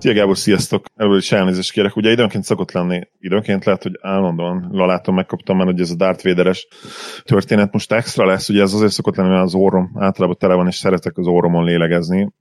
Szia Gábor, sziasztok! Előbb is elnézést kérek. Ugye időnként szokott lenni, időnként lehet, hogy állandóan lalátom, megkaptam már, hogy ez a Darth Vader-es történet most extra lesz. Ugye ez azért szokott lenni, mert az orrom általában tele van, és szeretek az orromon lélegezni.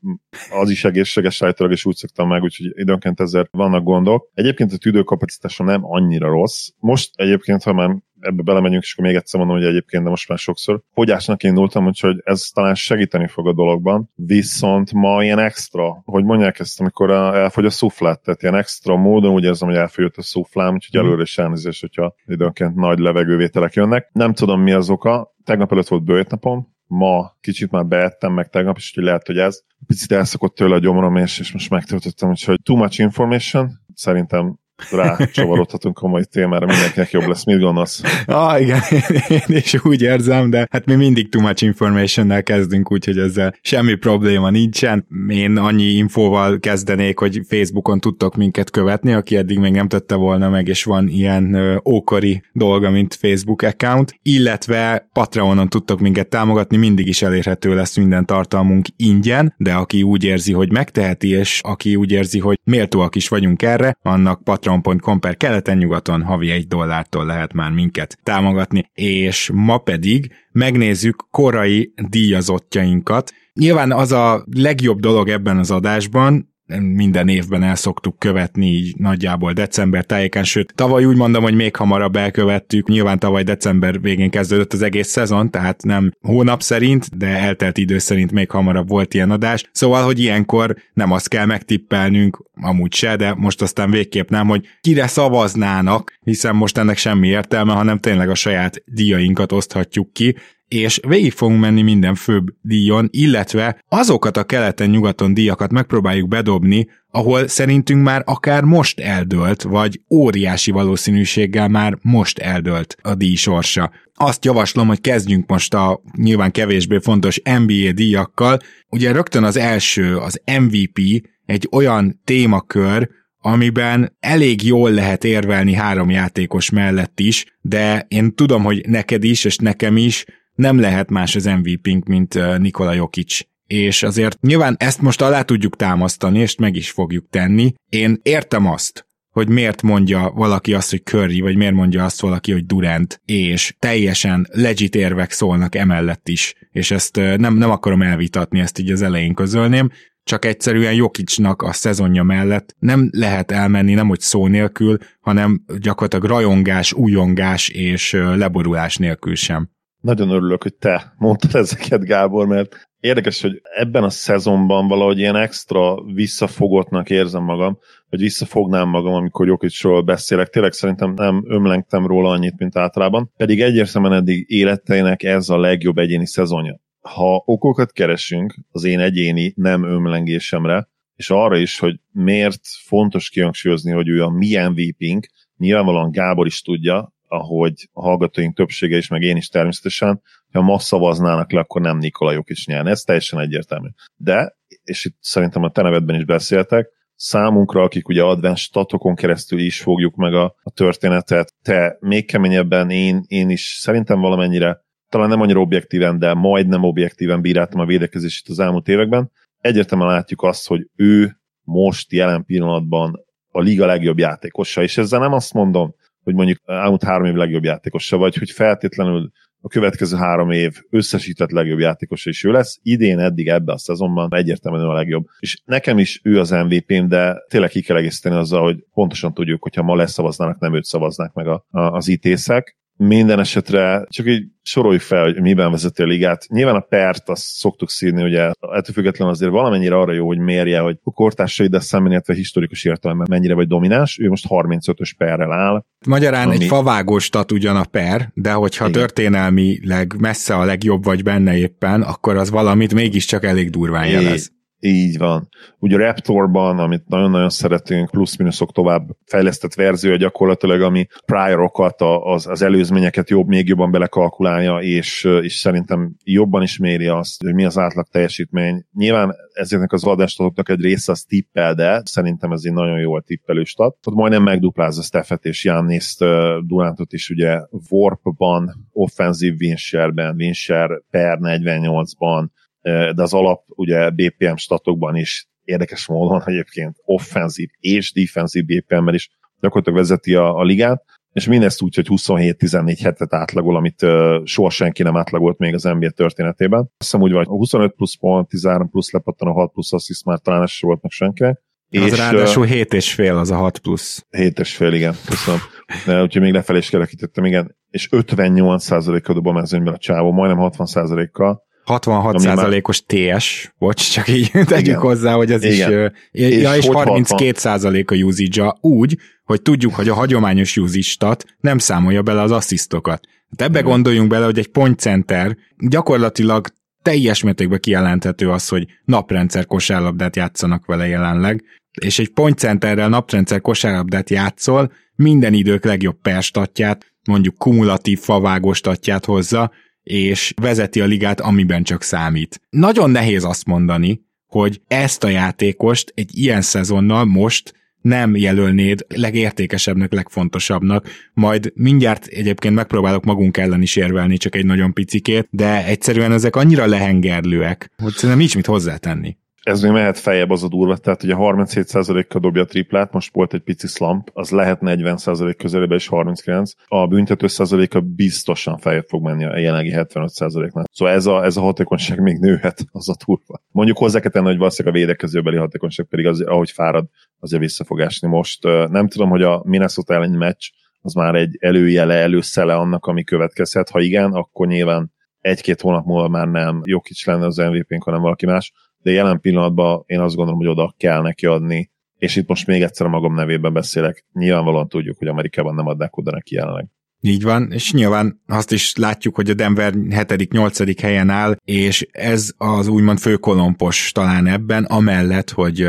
Az is egészséges állítólag, és úgy szoktam meg, úgyhogy időnként ezzel vannak gondok. Egyébként a tüdőkapacitása nem annyira rossz. Most egyébként, ha már ebbe belemegyünk, és akkor még egyszer mondom, hogy egyébként, de most már sokszor. Fogyásnak indultam, úgyhogy ez talán segíteni fog a dologban, viszont ma ilyen extra, hogy mondják ezt, amikor elfogy a szuflát, tehát ilyen extra módon úgy érzem, hogy elfogyott a szuflám, úgyhogy mm. előre is elnézést, hogyha időnként nagy levegővételek jönnek. Nem tudom mi az oka, tegnap előtt volt bőjtnapom, ma kicsit már beettem meg tegnap, és hogy lehet, hogy ez. Picit elszokott tőle a gyomrom, és, és most megtöltöttem, úgyhogy too much information, szerintem rácsavarodhatunk komoly témára, mindenkinek jobb lesz. Mit gondolsz? Ah, igen, én is úgy érzem, de hát mi mindig too much information kezdünk, úgyhogy ezzel semmi probléma nincsen. Én annyi infóval kezdenék, hogy Facebookon tudtok minket követni, aki eddig még nem tette volna meg, és van ilyen ókori dolga, mint Facebook account, illetve Patreonon tudtok minket támogatni, mindig is elérhető lesz minden tartalmunk ingyen, de aki úgy érzi, hogy megteheti, és aki úgy érzi, hogy méltóak is vagyunk erre, annak Patreon patreon.com per keleten-nyugaton havi egy dollártól lehet már minket támogatni, és ma pedig megnézzük korai díjazottjainkat. Nyilván az a legjobb dolog ebben az adásban, minden évben el szoktuk követni így nagyjából december tájéken, sőt tavaly úgy mondom, hogy még hamarabb elkövettük, nyilván tavaly december végén kezdődött az egész szezon, tehát nem hónap szerint, de eltelt idő szerint még hamarabb volt ilyen adás, szóval, hogy ilyenkor nem azt kell megtippelnünk, amúgy se, de most aztán végképp nem, hogy kire szavaznának, hiszen most ennek semmi értelme, hanem tényleg a saját díjainkat oszthatjuk ki, és végig fogunk menni minden főbb díjon, illetve azokat a keleten-nyugaton díjakat megpróbáljuk bedobni, ahol szerintünk már akár most eldölt, vagy óriási valószínűséggel már most eldölt a díj sorsa. Azt javaslom, hogy kezdjünk most a nyilván kevésbé fontos NBA díjakkal. Ugye rögtön az első, az MVP, egy olyan témakör, amiben elég jól lehet érvelni három játékos mellett is, de én tudom, hogy neked is, és nekem is nem lehet más az MVP-nk, mint Nikola Jokic. És azért nyilván ezt most alá tudjuk támasztani, és meg is fogjuk tenni. Én értem azt, hogy miért mondja valaki azt, hogy Curry, vagy miért mondja azt valaki, hogy Durant, és teljesen legit érvek szólnak emellett is, és ezt nem, nem akarom elvitatni, ezt így az elején közölném, csak egyszerűen Jokicsnak a szezonja mellett nem lehet elmenni, nem hogy szó nélkül, hanem gyakorlatilag rajongás, újongás és leborulás nélkül sem. Nagyon örülök, hogy te mondtad ezeket, Gábor, mert érdekes, hogy ebben a szezonban valahogy ilyen extra visszafogottnak érzem magam, hogy visszafognám magam, amikor Jokicsról beszélek. Tényleg szerintem nem ömlengtem róla annyit, mint általában. Pedig egyértelműen eddig életeinek ez a legjobb egyéni szezonja. Ha okokat keresünk az én egyéni nem ömlengésemre, és arra is, hogy miért fontos kihangsúlyozni, hogy ő a mi MVP-nk, nyilvánvalóan Gábor is tudja, ahogy a hallgatóink többsége is, meg én is természetesen, ha ma szavaznának le, akkor nem Nikola is nyerne. Ez teljesen egyértelmű. De, és itt szerintem a te is beszéltek, számunkra, akik ugye advanced statokon keresztül is fogjuk meg a, a történetet, te még keményebben, én, én is szerintem valamennyire, talán nem annyira objektíven, de majdnem objektíven bíráltam a védekezését az elmúlt években. Egyértelműen látjuk azt, hogy ő most jelen pillanatban a liga legjobb játékosa, és ezzel nem azt mondom, hogy mondjuk elmúlt három év legjobb játékosa, vagy hogy feltétlenül a következő három év összesített legjobb játékosa is ő lesz. Idén eddig ebben a szezonban egyértelműen a legjobb. És nekem is ő az MVP-m, de tényleg ki kell egészíteni azzal, hogy pontosan tudjuk, hogyha ma leszavaznának, nem őt szavaznák meg a, a, az ítészek. Minden esetre csak így soroljuk fel, hogy miben vezeti a ligát. Nyilván a pert azt szoktuk szírni, ugye ettől függetlenül azért valamennyire arra jó, hogy mérje, hogy a kortársaiddal szemben, illetve historikus értelemben mennyire vagy domináns. Ő most 35-ös perrel áll. Magyarán ami... egy favágó stat ugyan a per, de hogyha Igen. történelmileg messze a legjobb vagy benne éppen, akkor az valamit mégiscsak elég durván jelez. Így van. Ugye a Raptorban, amit nagyon-nagyon szeretünk, plusz-minuszok tovább fejlesztett verzió gyakorlatilag, ami priorokat, az, az előzményeket jobb, még jobban belekalkulálja, és, és szerintem jobban is méri azt, hogy mi az átlag teljesítmény. Nyilván ezeknek az adástatoknak egy része az tippel, de szerintem ez egy nagyon jól tippelő stat. Ott majdnem megduplázza Steffet és Janniszt, Durantot is ugye Warpban, offenzív winshare-ben, winshare per 48-ban, de az alap ugye BPM statokban is érdekes módon egyébként offenzív és defensív BPM-mel is gyakorlatilag vezeti a, a ligát, és mindezt úgy, hogy 27-14 hetet átlagol, amit uh, soha senki nem átlagolt még az NBA történetében. Azt hiszem úgy van, 25 plusz pont, 13 plusz lepattan, a 6 plusz assist már talán ez volt meg senkinek. Az és, ráadásul 7 és fél az a 6 plusz. 7 és fél, igen, köszönöm. De, úgyhogy még lefelé is kerekítettem, igen. És 58%-kal dob a mezőnyben a csávó, majdnem 60%-kal. 66%-os TS, bocs, csak így tegyük hozzá, hogy ez Igen. is, és ja, és 32% a usage úgy, hogy tudjuk, hogy a hagyományos usage nem számolja bele az asszisztokat. Hát ebbe Igen. gondoljunk bele, hogy egy point center gyakorlatilag teljes mértékben kijelenthető az, hogy naprendszer kosárlabdát játszanak vele jelenleg, és egy point centerrel naprendszer kosárlabdát játszol, minden idők legjobb perstatját, mondjuk kumulatív favágostatját hozza, és vezeti a ligát, amiben csak számít. Nagyon nehéz azt mondani, hogy ezt a játékost egy ilyen szezonnal most nem jelölnéd legértékesebbnek, legfontosabbnak, majd mindjárt egyébként megpróbálok magunk ellen is érvelni, csak egy nagyon picikét, de egyszerűen ezek annyira lehengerlőek, hogy szerintem nincs mit hozzátenni ez még mehet feljebb az a durva, tehát ugye 37%-kal dobja a triplát, most volt egy pici slump, az lehet 40% közelébe és 39. A büntető százaléka biztosan feljebb fog menni a jelenlegi 75%-nál. Szóval ez a, ez a hatékonyság még nőhet, az a turva. Mondjuk hozzá kell tenni, hogy valószínűleg a védekezőbeli hatékonyság pedig az, ahogy fárad, azért vissza fog esni. Most nem tudom, hogy a Minnesota elleni meccs az már egy előjele, előszele annak, ami következhet. Ha igen, akkor nyilván egy-két hónap múlva már nem Jokic lenne az MVP-nk, hanem valaki más de jelen pillanatban én azt gondolom, hogy oda kell neki adni, és itt most még egyszer magam nevében beszélek. Nyilvánvalóan tudjuk, hogy Amerikában nem adnák oda neki jelenleg. Így van, és nyilván azt is látjuk, hogy a Denver 7.-8. helyen áll, és ez az úgymond főkolompos talán ebben, amellett, hogy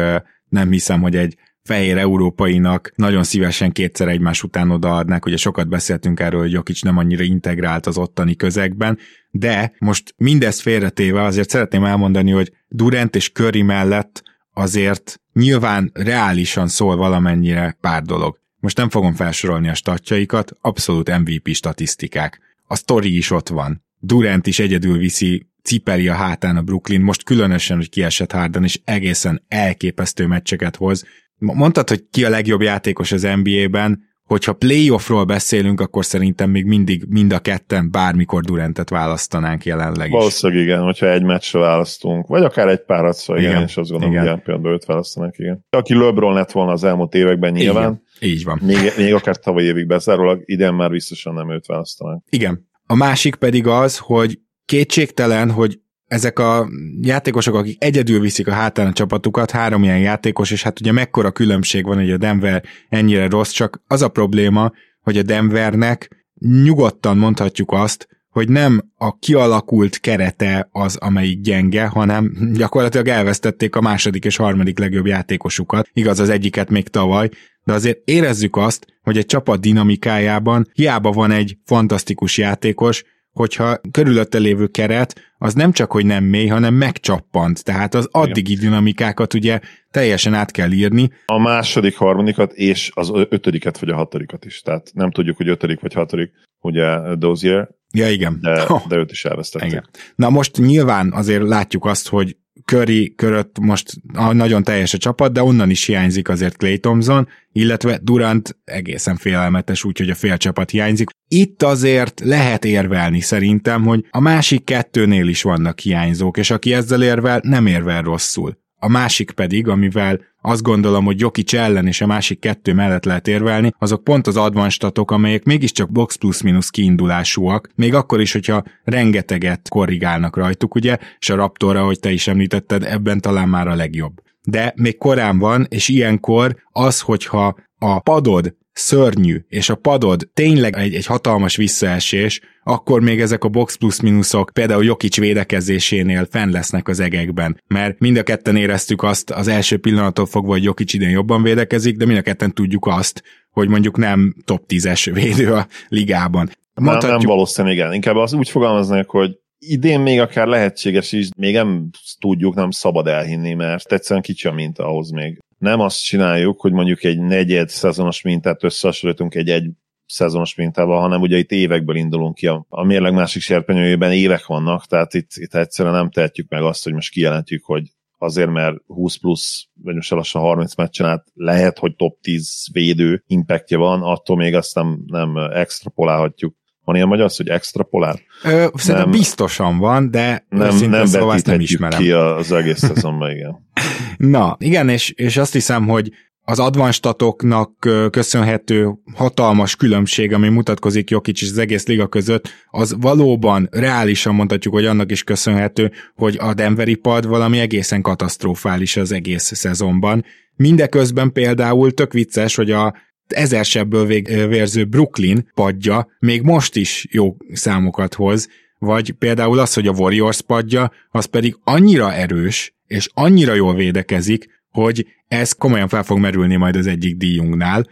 nem hiszem, hogy egy fehér európainak nagyon szívesen kétszer egymás után odaadnák, ugye sokat beszéltünk erről, hogy Jokic nem annyira integrált az ottani közegben, de most mindezt félretéve azért szeretném elmondani, hogy Durant és Curry mellett azért nyilván reálisan szól valamennyire pár dolog. Most nem fogom felsorolni a statjaikat, abszolút MVP statisztikák. A story is ott van. Durant is egyedül viszi cipeli a hátán a Brooklyn, most különösen, hogy kiesett Harden, és egészen elképesztő meccseket hoz. Mondtad, hogy ki a legjobb játékos az NBA-ben, hogyha playoffról beszélünk, akkor szerintem még mindig mind a ketten bármikor Durantet választanánk jelenleg is. Valószínűleg igen, hogyha egy meccsre választunk, vagy akár egy párat, szóval igen, igen és azt gondolom, hogy ilyen például őt választanak, igen. Aki LeBron lett volna az elmúlt években nyilván, igen, így van. Még, még akár tavaly évig bezárólag, idén már biztosan nem őt választanak. Igen. A másik pedig az, hogy kétségtelen, hogy ezek a játékosok, akik egyedül viszik a hátán a csapatukat, három ilyen játékos, és hát ugye mekkora különbség van, hogy a Denver ennyire rossz, csak az a probléma, hogy a Denvernek nyugodtan mondhatjuk azt, hogy nem a kialakult kerete az, amelyik gyenge, hanem gyakorlatilag elvesztették a második és harmadik legjobb játékosukat. Igaz, az egyiket még tavaly, de azért érezzük azt, hogy egy csapat dinamikájában hiába van egy fantasztikus játékos, hogyha körülötte lévő keret az nem csak, hogy nem mély, hanem megcsappant. Tehát az addigi dinamikákat ugye teljesen át kell írni. A második, harmadikat és az ötödiket vagy a hatodikat is. Tehát nem tudjuk, hogy ötödik vagy hatodik, ugye Dozier. Ja, igen. De, oh. de őt is elvesztették. Igen. Na most nyilván azért látjuk azt, hogy Curry körött most nagyon teljes a csapat, de onnan is hiányzik azért Clay Thompson, illetve Durant egészen félelmetes, úgyhogy a fél csapat hiányzik. Itt azért lehet érvelni szerintem, hogy a másik kettőnél is vannak hiányzók, és aki ezzel érvel, nem érvel rosszul. A másik pedig, amivel azt gondolom, hogy Jokic ellen és a másik kettő mellett lehet érvelni, azok pont az advanstatok, amelyek mégiscsak box plus-minus kiindulásúak, még akkor is, hogyha rengeteget korrigálnak rajtuk, ugye, és a Raptorra, hogy te is említetted, ebben talán már a legjobb. De még korán van, és ilyenkor az, hogyha a padod szörnyű, és a padod tényleg egy, egy hatalmas visszaesés, akkor még ezek a box plus minuszok például Jokic védekezésénél fenn lesznek az egekben, mert mind a ketten éreztük azt az első pillanattól fogva, hogy Jokic idén jobban védekezik, de mind a ketten tudjuk azt, hogy mondjuk nem top 10-es védő a ligában. Mondhatjuk... Nem, nem valószínű, igen. Inkább az úgy fogalmaznak, hogy idén még akár lehetséges is, még nem tudjuk, nem szabad elhinni, mert egyszerűen kicsi a minta ahhoz még. Nem azt csináljuk, hogy mondjuk egy negyed szezonos mintát összehasonlítunk egy egy szezonos mintával, hanem ugye itt évekből indulunk ki. A, a mérleg másik serpenyőjében évek vannak, tehát itt, itt egyszerűen nem tehetjük meg azt, hogy most kijelentjük, hogy azért, mert 20 plusz, vagy most lassan 30 meccsen át lehet, hogy top 10 védő impactja van, attól még azt nem, nem extrapolálhatjuk van ilyen magyar, hogy extrapolál? Ö, szerintem nem, biztosan van, de nem, nem szóval nem ismerem. ki az egész szezonban, igen. Na, igen, és, és azt hiszem, hogy az advanstatoknak köszönhető hatalmas különbség, ami mutatkozik Jokic és az egész liga között, az valóban reálisan mondhatjuk, hogy annak is köszönhető, hogy a Denveri pad valami egészen katasztrofális az egész szezonban. Mindeközben például tök vicces, hogy a ezer sebből vérző Brooklyn padja még most is jó számokat hoz, vagy például az, hogy a Warriors padja, az pedig annyira erős, és annyira jól védekezik, hogy ez komolyan fel fog merülni majd az egyik díjunknál,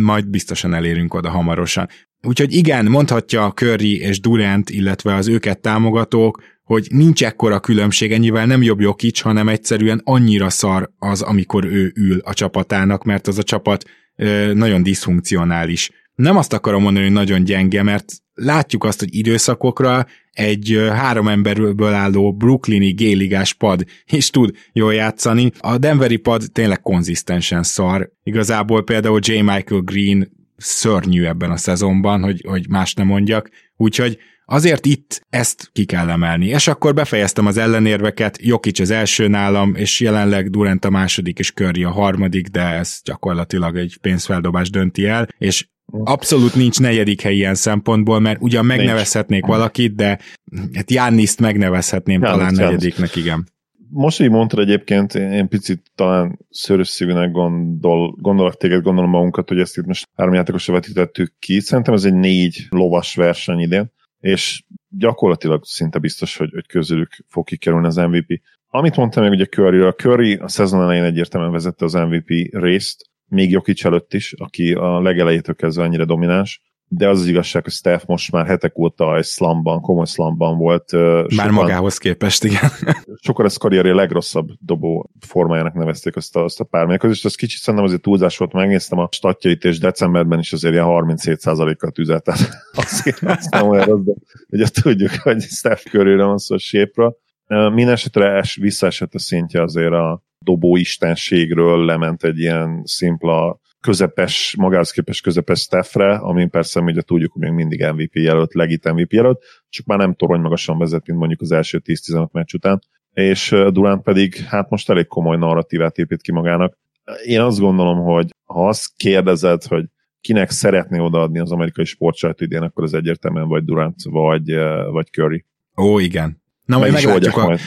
majd biztosan elérünk oda hamarosan. Úgyhogy igen, mondhatja Curry és Durant, illetve az őket támogatók, hogy nincs ekkora különbség, ennyivel nem jobb Jokic, hanem egyszerűen annyira szar az, amikor ő ül a csapatának, mert az a csapat nagyon diszfunkcionális. Nem azt akarom mondani, hogy nagyon gyenge, mert látjuk azt, hogy időszakokra egy három emberből álló brooklyni géligás pad is tud jól játszani. A Denveri pad tényleg konzisztensen szar. Igazából például J. Michael Green szörnyű ebben a szezonban, hogy, hogy más nem mondjak. Úgyhogy Azért itt ezt ki kell emelni. És akkor befejeztem az ellenérveket, Jokic az első nálam, és jelenleg Durant a második, és Curry a harmadik, de ez gyakorlatilag egy pénzfeldobás dönti el, és abszolút nincs negyedik hely ilyen szempontból, mert ugyan megnevezhetnék valakit, de hát Janniszt megnevezhetném János, talán negyediknek, igen. Most, hogy mondtad egyébként, én picit talán szörös szívűnek gondol, gondolok téged, gondolom magunkat, hogy ezt itt most három játékosra vetítettük ki. Szerintem ez egy négy lovas verseny idén és gyakorlatilag szinte biztos, hogy, hogy közülük fog kikerülni az MVP. Amit mondtam meg ugye curry a Curry a szezon elején egyértelműen vezette az MVP részt, még Jokic előtt is, aki a legelejétől kezdve annyira domináns, de az az igazság, hogy Steph most már hetek óta egy slumban, komoly slumban volt. Már sokan, magához képest, igen. sokan ezt karrieri legrosszabb dobó formájának nevezték azt a, azt a pár mérkőzést, az kicsit szerintem azért túlzás volt, megnéztem a statjait, és decemberben is azért ilyen 37%-kal tüzelt, tehát azért azt nem olyan rossz, de ugye tudjuk, hogy Steph curry van szó a sépra. Minden esetre es, visszaesett a szintje azért a dobó istenségről, lement egy ilyen szimpla közepes, magához képest közepes Steffre, amin persze ugye tudjuk, hogy még mindig MVP jelölt, legit MVP jelölt, csak már nem torony magasan vezet, mint mondjuk az első 10-15 meccs után, és Durant pedig hát most elég komoly narratívát épít ki magának. Én azt gondolom, hogy ha azt kérdezed, hogy kinek szeretné odaadni az amerikai sportsajt idén, akkor az egyértelműen vagy Durant, vagy, vagy Curry. Ó, igen. Na, majd meglátjuk, a,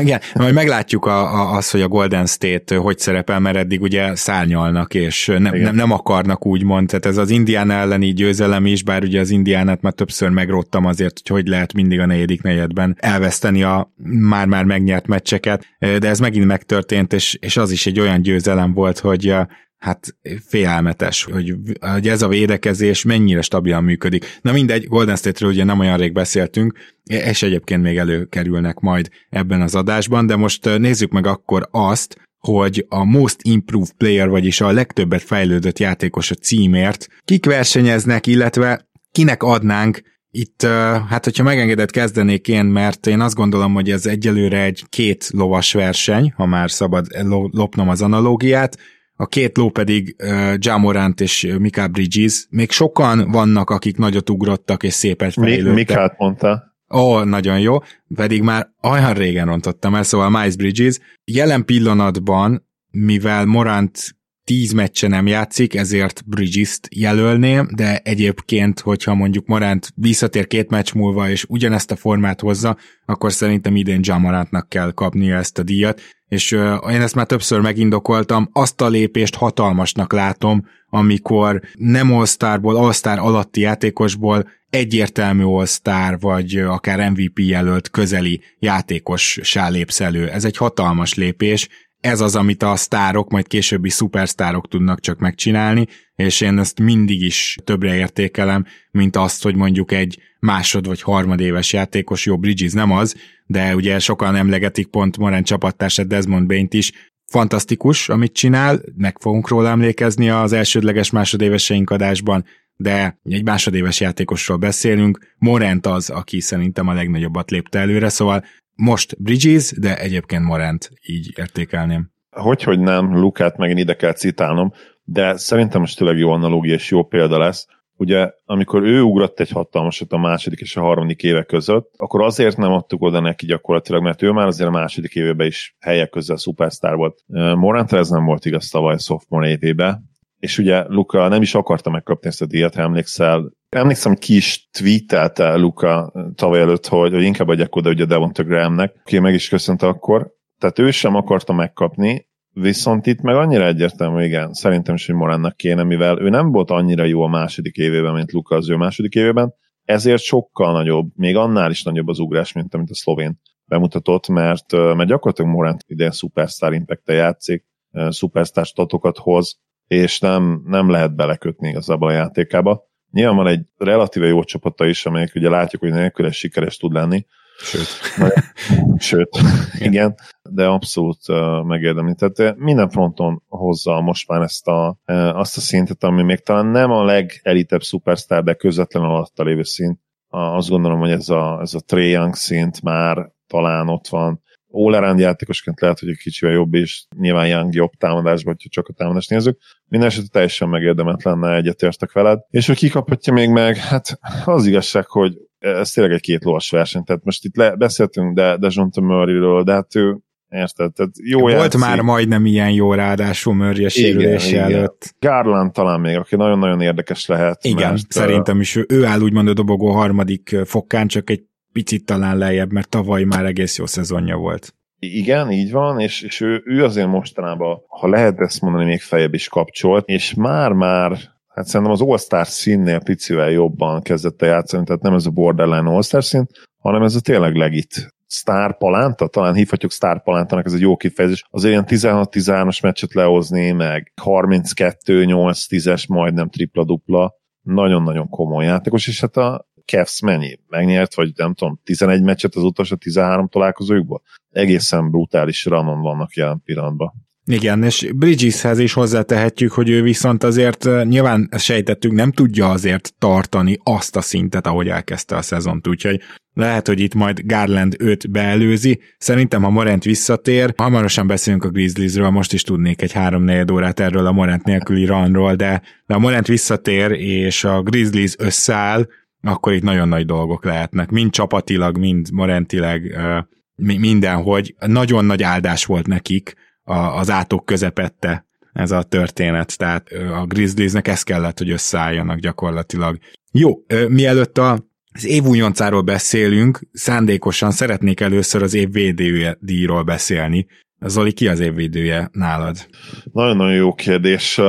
igen, majd meglátjuk a, a, az, hogy a Golden State hogy szerepel, mert eddig ugye szárnyalnak, és ne, nem, nem akarnak úgymond, tehát ez az Indián elleni győzelem is, bár ugye az Indiánát már többször megrottam azért, hogy hogy lehet mindig a negyedik negyedben elveszteni a már-már megnyert meccseket, de ez megint megtörtént, és, és az is egy olyan győzelem volt, hogy hát félelmetes, hogy, hogy ez a védekezés mennyire stabilan működik. Na mindegy, Golden State-ről ugye nem olyan rég beszéltünk, és egyébként még előkerülnek majd ebben az adásban, de most nézzük meg akkor azt, hogy a Most Improved Player, vagyis a legtöbbet fejlődött játékos a címért, kik versenyeznek, illetve kinek adnánk itt, hát hogyha megengedett kezdenék én, mert én azt gondolom, hogy ez egyelőre egy két lovas verseny, ha már szabad lopnom az analógiát, a két ló pedig uh, Jamorant és Mika Bridges. Még sokan vannak, akik nagyot ugrottak és szépet fejlődtek. Mikát mondta. Ó, oh, nagyon jó, pedig már olyan régen rontottam el, szóval Miles Bridges. Jelen pillanatban, mivel Morant tíz meccse nem játszik, ezért Bridges-t jelölném, de egyébként, hogyha mondjuk Morant visszatér két meccs múlva, és ugyanezt a formát hozza, akkor szerintem idén Jamarantnak kell kapnia ezt a díjat, és én ezt már többször megindokoltam, azt a lépést hatalmasnak látom, amikor nem All-Starból, All-Star alatti játékosból egyértelmű All-Star, vagy akár MVP jelölt közeli játékos lépsz elő. Ez egy hatalmas lépés, ez az, amit a sztárok, majd későbbi szupersztárok tudnak csak megcsinálni, és én ezt mindig is többre értékelem, mint azt, hogy mondjuk egy másod vagy harmadéves játékos, jó, Bridges nem az, de ugye sokan emlegetik pont Moren csapattársát Desmond bain is, fantasztikus, amit csinál, meg fogunk róla emlékezni az elsődleges másodéveseink adásban, de egy másodéves játékosról beszélünk, Morent az, aki szerintem a legnagyobbat lépte előre, szóval most Bridges, de egyébként Morent így értékelném. Hogy, hogy nem, Lukát megint ide kell citálnom, de szerintem most tényleg jó analógia és jó példa lesz. Ugye, amikor ő ugrott egy hatalmasat a második és a harmadik éve között, akkor azért nem adtuk oda neki gyakorlatilag, mert ő már azért a második évében is helyek közzel szupersztár volt. Morantra ez nem volt igaz tavaly a sophomore évében, és ugye Luka nem is akarta megkapni ezt a díjat, ha emlékszel. Emlékszem, ki is tweetelte Luka tavaly előtt, hogy, hogy inkább adják oda ugye Devonta Grahamnek, aki meg is köszönt akkor. Tehát ő sem akarta megkapni, viszont itt meg annyira egyértelmű, igen, szerintem is, hogy Moránnak kéne, mivel ő nem volt annyira jó a második évében, mint Luka az ő második évében, ezért sokkal nagyobb, még annál is nagyobb az ugrás, mint amit a szlovén bemutatott, mert, mert gyakorlatilag Morant idén Superstar impact játszik, Superstar statokat hoz, és nem, nem lehet belekötni igazából a játékába. Nyilván van egy relatíve jó csapata is, amelyek ugye látjuk, hogy nélkül sikeres tud lenni. Sőt. Sőt, igen, de abszolút megérdemli. Tehát minden fronton hozza most már ezt a, azt a szintet, ami még talán nem a legelitebb szupersztár, de közvetlen alatta lévő szint. Azt gondolom, hogy ez a, ez a Trae Young szint már talán ott van all játékosként lehet, hogy egy kicsivel jobb, és nyilván Young jobb támadásban, hogyha csak a támadást nézzük. Minden esetre teljesen megérdemelt lenne, egyetértek veled. És hogy kikaphatja még meg, hát az igazság, hogy ez tényleg egy két lovas verseny. Tehát most itt le, beszéltünk de, de John Murray-ről, de hát ő Érted? Tehát jó Volt játszik. már majdnem ilyen jó ráadásul Murray a sérülése előtt. Garland talán még, aki nagyon-nagyon érdekes lehet. Igen, mert, szerintem is ő, ő áll úgymond a dobogó harmadik fokán, csak egy picit talán lejjebb, mert tavaly már egész jó szezonja volt. Igen, így van, és, és ő, ő azért mostanában, ha lehet ezt mondani, még fejebb is kapcsolt, és már-már hát szerintem az All-Star színnél picivel jobban kezdett el játszani, tehát nem ez a borderline All-Star szín, hanem ez a tényleg legit Star Palánta, talán hívhatjuk Star Palántának, ez egy jó kifejezés, azért ilyen 16-13-as meccset lehozni, meg 32-8-10-es majdnem tripla-dupla, nagyon-nagyon komoly játékos, és hát a Cavs mennyi? Megnyert, vagy nem tudom, 11 meccset az utolsó 13 találkozójukból? Egészen brutális ranon vannak jelen pillanatban. Igen, és Bridgeshez is hozzátehetjük, hogy ő viszont azért nyilván sejtettük, nem tudja azért tartani azt a szintet, ahogy elkezdte a szezont, úgyhogy lehet, hogy itt majd Garland őt beelőzi. Szerintem, ha Morent visszatér, hamarosan beszélünk a Grizzliesről, most is tudnék egy három órát erről a Morent nélküli runról, de, de a Morent visszatér, és a Grizzlies összeáll, akkor itt nagyon nagy dolgok lehetnek, mind csapatilag, mind morentileg, mindenhogy. Nagyon nagy áldás volt nekik az átok közepette ez a történet, tehát a Grizzliesnek ez kellett, hogy összeálljanak gyakorlatilag. Jó, mielőtt a az év újoncáról beszélünk, szándékosan szeretnék először az év védője beszélni. Zoli, ki az évvédője nálad? Nagyon-nagyon jó kérdés.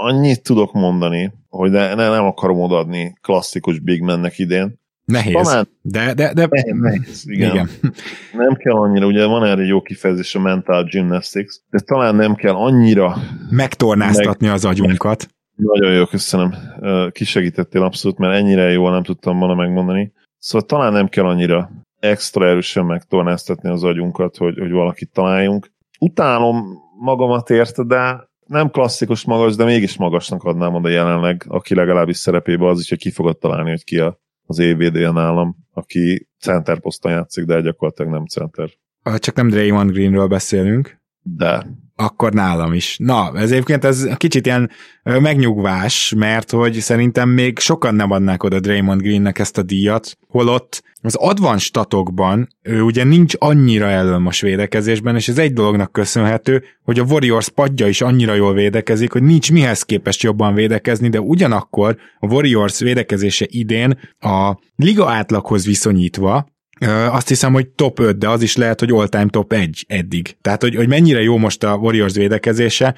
Annyit tudok mondani, hogy ne, ne, nem akarom odaadni klasszikus Big Mannek idén. Nehéz. Talán, de, de, de... Nehéz, igen. igen. Nem kell annyira, ugye van erre jó kifejezés a mental gymnastics, de talán nem kell annyira... Megtornáztatni meg... az agyunkat. Nagyon jó, köszönöm. Kisegítettél abszolút, mert ennyire jól nem tudtam volna megmondani. Szóval talán nem kell annyira extra erősen megtornáztatni az agyunkat, hogy, hogy valakit találjunk. Utálom magamat érte, de nem klasszikus magas, de mégis magasnak adnám oda jelenleg, aki legalábbis szerepébe az is, hogy ki fogod találni, hogy ki a, az évvédője nálam, aki center poszton játszik, de gyakorlatilag nem center. Csak nem Draymond Greenről beszélünk. De akkor nálam is. Na, ez egyébként ez kicsit ilyen megnyugvás, mert hogy szerintem még sokan nem adnák oda Draymond Greennek ezt a díjat, holott az advanced statokban ő ugye nincs annyira most védekezésben, és ez egy dolognak köszönhető, hogy a Warriors padja is annyira jól védekezik, hogy nincs mihez képest jobban védekezni, de ugyanakkor a Warriors védekezése idén a liga átlaghoz viszonyítva azt hiszem, hogy top 5, de az is lehet, hogy all-time top 1 eddig. Tehát, hogy, hogy mennyire jó most a Warriors védekezése,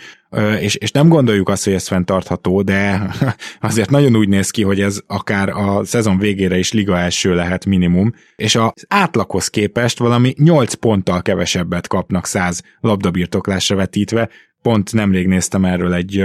és, és nem gondoljuk azt, hogy ez fenntartható, de azért nagyon úgy néz ki, hogy ez akár a szezon végére is liga első lehet minimum, és az átlaghoz képest valami 8 ponttal kevesebbet kapnak 100 labdabirtoklásra vetítve, pont nemrég néztem erről egy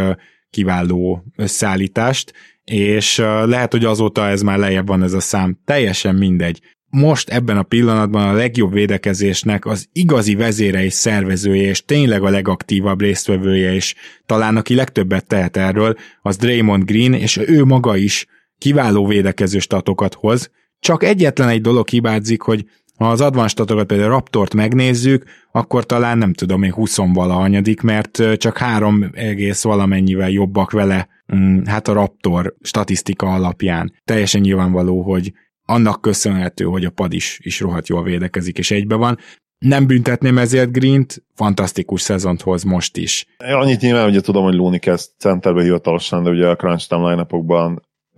kiváló összeállítást, és lehet, hogy azóta ez már lejjebb van ez a szám, teljesen mindegy most ebben a pillanatban a legjobb védekezésnek az igazi vezére és szervezője, és tényleg a legaktívabb résztvevője, és talán aki legtöbbet tehet erről, az Draymond Green, és ő maga is kiváló védekező statokat hoz. Csak egyetlen egy dolog hibázik, hogy ha az advanced statokat például Raptort megnézzük, akkor talán nem tudom, még 20 valahanyadik, mert csak három egész valamennyivel jobbak vele, mm, hát a Raptor statisztika alapján. Teljesen nyilvánvaló, hogy annak köszönhető, hogy a pad is, is rohadt jól védekezik, és egybe van. Nem büntetném ezért Green-t, fantasztikus szezont hoz most is. Annyit nyilván ugye tudom, hogy Looney kezd centerbe hivatalosan, de ugye a crunch time line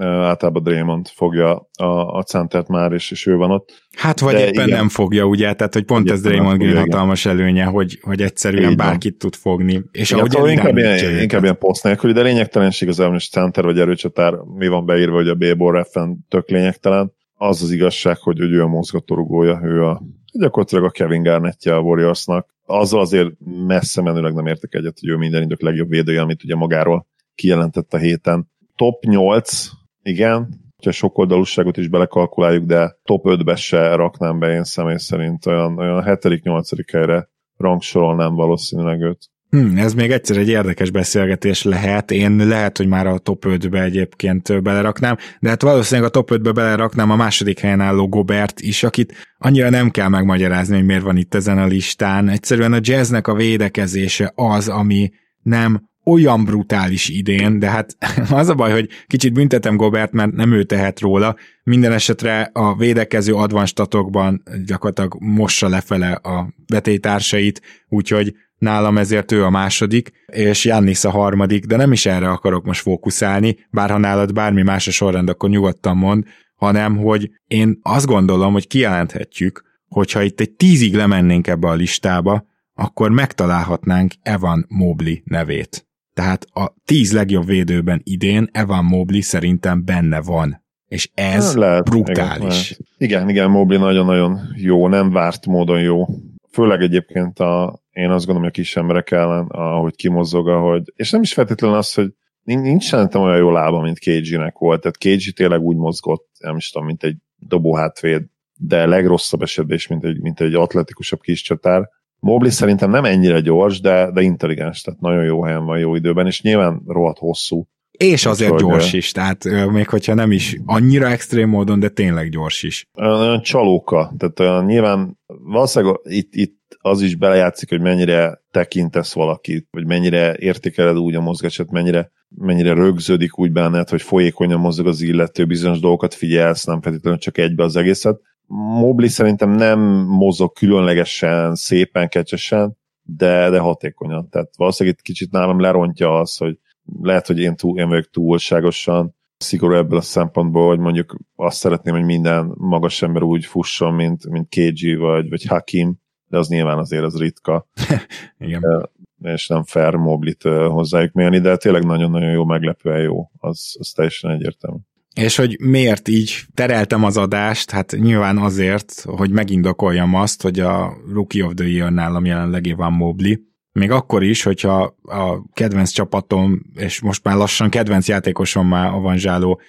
általában Draymond fogja a, a centert már, és, és ő van ott. Hát vagy De éppen igen. nem fogja, ugye, tehát hogy pont ez Draymond Green hatalmas előnye, hogy, hogy egyszerűen Igen. bárkit tud fogni. És igen, ahogy szóval inkább, ilyen, inkább ilyen poszt nélkül, de lényegtelenség az hogy center vagy erőcsatár, mi van beírva, hogy a B-ball refen tök lényegtelen az az igazság, hogy, hogy ő a mozgatórugója, ő a gyakorlatilag a Kevin Garnettje a Warriorsnak. Azzal azért messze menőleg nem értek egyet, hogy ő minden idők legjobb védője, amit ugye magáról kijelentett a héten. Top 8, igen, hogyha sok oldalúságot is belekalkuláljuk, de top 5-be se raknám be én személy szerint, olyan, olyan 7.-8. helyre rangsorolnám valószínűleg őt. Hmm, ez még egyszer egy érdekes beszélgetés lehet. Én lehet, hogy már a top 5-be egyébként beleraknám, de hát valószínűleg a top 5-be beleraknám a második helyen álló Gobert is, akit annyira nem kell megmagyarázni, hogy miért van itt ezen a listán. Egyszerűen a jazznek a védekezése az, ami nem olyan brutális idén, de hát az a baj, hogy kicsit büntetem Gobert, mert nem ő tehet róla. Minden esetre a védekező advanstatokban gyakorlatilag mossa lefele a vetélytársait, úgyhogy nálam ezért ő a második, és Jannis a harmadik, de nem is erre akarok most fókuszálni, bár ha nálad bármi más a sorrend, akkor nyugodtan mond, hanem hogy én azt gondolom, hogy kijelenthetjük, hogyha itt egy tízig lemennénk ebbe a listába, akkor megtalálhatnánk Evan Mobley nevét. Tehát a tíz legjobb védőben idén Evan Mobley szerintem benne van. És ez lehet, brutális. Igen, igen, igen Mobley nagyon-nagyon jó, nem várt módon jó. Főleg egyébként a, én azt gondolom, hogy a kis emberek ellen, ahogy kimozog, ahogy, és nem is feltétlenül az, hogy nincs szerintem olyan jó lába, mint KG-nek volt, tehát KG tényleg úgy mozgott, nem is tudom, mint egy dobó hátvéd, de legrosszabb esetben is, mint egy, mint egy atletikusabb kis csatár. Mobley szerintem nem ennyire gyors, de, de intelligens, tehát nagyon jó helyen van, jó időben, és nyilván rohadt hosszú. És azért Úgy, gyors is, tehát még hogyha nem is annyira extrém módon, de tényleg gyors is. Olyan, olyan csalóka, tehát olyan, nyilván valószínűleg itt, itt az is belejátszik, hogy mennyire tekintesz valakit, vagy mennyire értékeled úgy a mozgását, mennyire, mennyire rögződik úgy benned, hogy folyékonyan mozog az illető, bizonyos dolgokat figyelsz, nem feltétlenül csak egybe az egészet. Mobli szerintem nem mozog különlegesen, szépen, kecsesen, de, de hatékonyan. Tehát valószínűleg itt kicsit nálam lerontja az, hogy lehet, hogy én, túl, én vagyok túlságosan szigorú ebből a szempontból, hogy mondjuk azt szeretném, hogy minden magas ember úgy fusson, mint, mint KG vagy, vagy Hakim, de az nyilván azért az ritka. Igen. És nem fair moblit hozzájuk mérni, de tényleg nagyon-nagyon jó, meglepően jó. Az, az teljesen egyértelmű. És hogy miért így tereltem az adást? Hát nyilván azért, hogy megindokoljam azt, hogy a Rookie of the Year nálam jelenleg van Mobley, még akkor is, hogyha a kedvenc csapatom, és most már lassan kedvenc játékosom már avanzsáló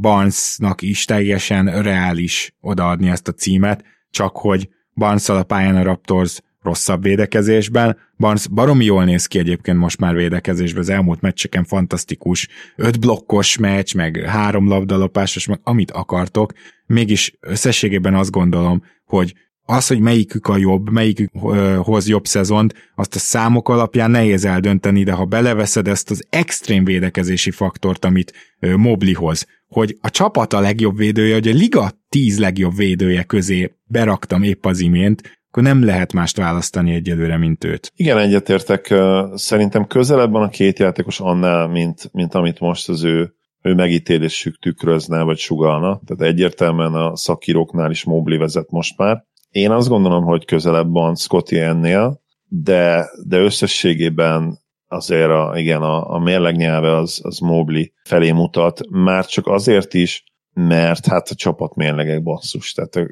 Barnesnak is teljesen reális odaadni ezt a címet, csak hogy barnes a pályán a Raptors rosszabb védekezésben. Barnes baromi jól néz ki egyébként most már védekezésben, az elmúlt meccseken fantasztikus, öt blokkos meccs, meg három labdalopásos, meg amit akartok. Mégis összességében azt gondolom, hogy az, hogy melyikük a jobb, melyikük hoz jobb szezont, azt a számok alapján nehéz eldönteni, de ha beleveszed ezt az extrém védekezési faktort, amit Mobli hoz, hogy a csapat a legjobb védője, hogy a liga tíz legjobb védője közé beraktam épp az imént, akkor nem lehet mást választani egyelőre, mint őt. Igen, egyetértek. Szerintem közelebb van a két játékos annál, mint, mint amit most az ő ő megítélésük tükrözne, vagy sugalna. Tehát egyértelműen a szakíróknál is Mobley vezet most már. Én azt gondolom, hogy közelebb van Scotty ennél, de, de összességében azért a, igen, a, a mérleg az, az Mobley felé mutat, már csak azért is, mert hát a csapat mérlegek basszus. Tehát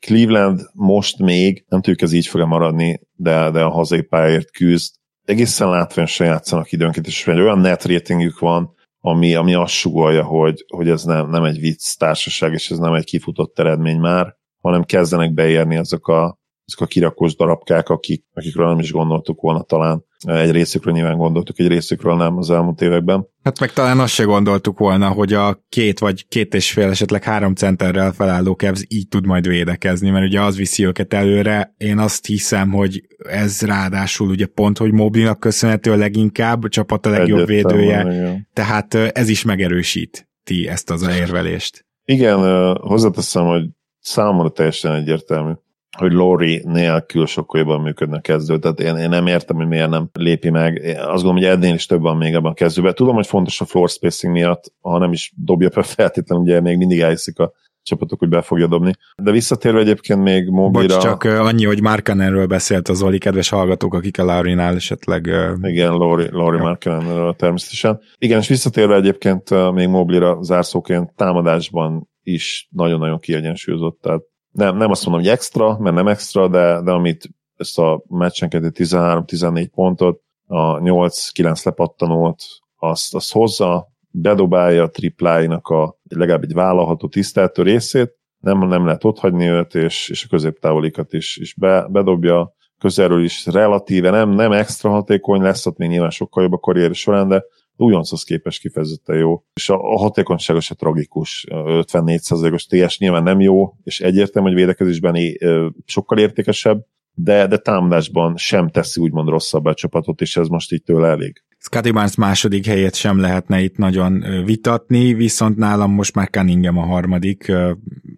Cleveland most még, nem tudjuk, ez így fog maradni, de, de a hazai pályáért küzd. Egészen látványosan játszanak időnként, és egy olyan net ratingük van, ami, ami azt sugalja, hogy, hogy ez nem, nem egy vicc társaság, és ez nem egy kifutott eredmény már, hanem kezdenek beérni azok a, azok a kirakós darabkák, akik, akikről nem is gondoltuk volna talán. Egy részükről nyilván gondoltuk, egy részükről nem az elmúlt években. Hát meg talán azt se gondoltuk volna, hogy a két vagy két és fél, esetleg három centerrel felálló Cavs így tud majd védekezni, mert ugye az viszi őket előre. Én azt hiszem, hogy ez ráadásul ugye pont, hogy Moblinak köszönhető a leginkább, a csapat a legjobb Egyetlen védője, van, tehát ez is megerősíti ezt az érvelést. Igen, hozzáteszem, hogy számomra teljesen egyértelmű hogy Lori nélkül sokkal jobban működne a kezdő. Tehát én, én nem értem, hogy miért nem lépi meg. Én azt gondolom, hogy Ednél is több van még ebben a kezdőben. Tudom, hogy fontos a floor spacing miatt, ha nem is dobja be feltétlenül, ugye még mindig elhiszik a csapatok, hogy be fogja dobni. De visszatérve egyébként még mobilra... Bocs, csak annyi, hogy Markanenről beszélt az Oli, kedves hallgatók, akik a Laurinál esetleg... Igen, Lori, Lori Markanenről természetesen. Igen, és visszatérve egyébként még mobilra zárszóként támadásban is nagyon-nagyon kiegyensúlyozott, tehát nem, nem azt mondom, hogy extra, mert nem extra, de, de amit ezt a meccsenkedő 13-14 pontot, a 8-9 lepattanót, azt, azt hozza, bedobálja a tripláinak a legalább egy vállalható tiszteltő részét, nem, nem lehet ott hagyni őt, és, és a középtávolikat is, is be, bedobja, közelről is relatíve nem, nem extra hatékony lesz, ott még nyilván sokkal jobb a karrier során, de újonchoz képest kifejezetten jó, és a, a hatékonysága se tragikus, 54%-os TS nyilván nem jó, és egyértelmű, hogy védekezésben é, sokkal értékesebb, de, de támadásban sem teszi úgymond rosszabb a csapatot, és ez most így tőle elég. Scotty Barnes második helyét sem lehetne itt nagyon vitatni, viszont nálam most már Cunningham a harmadik.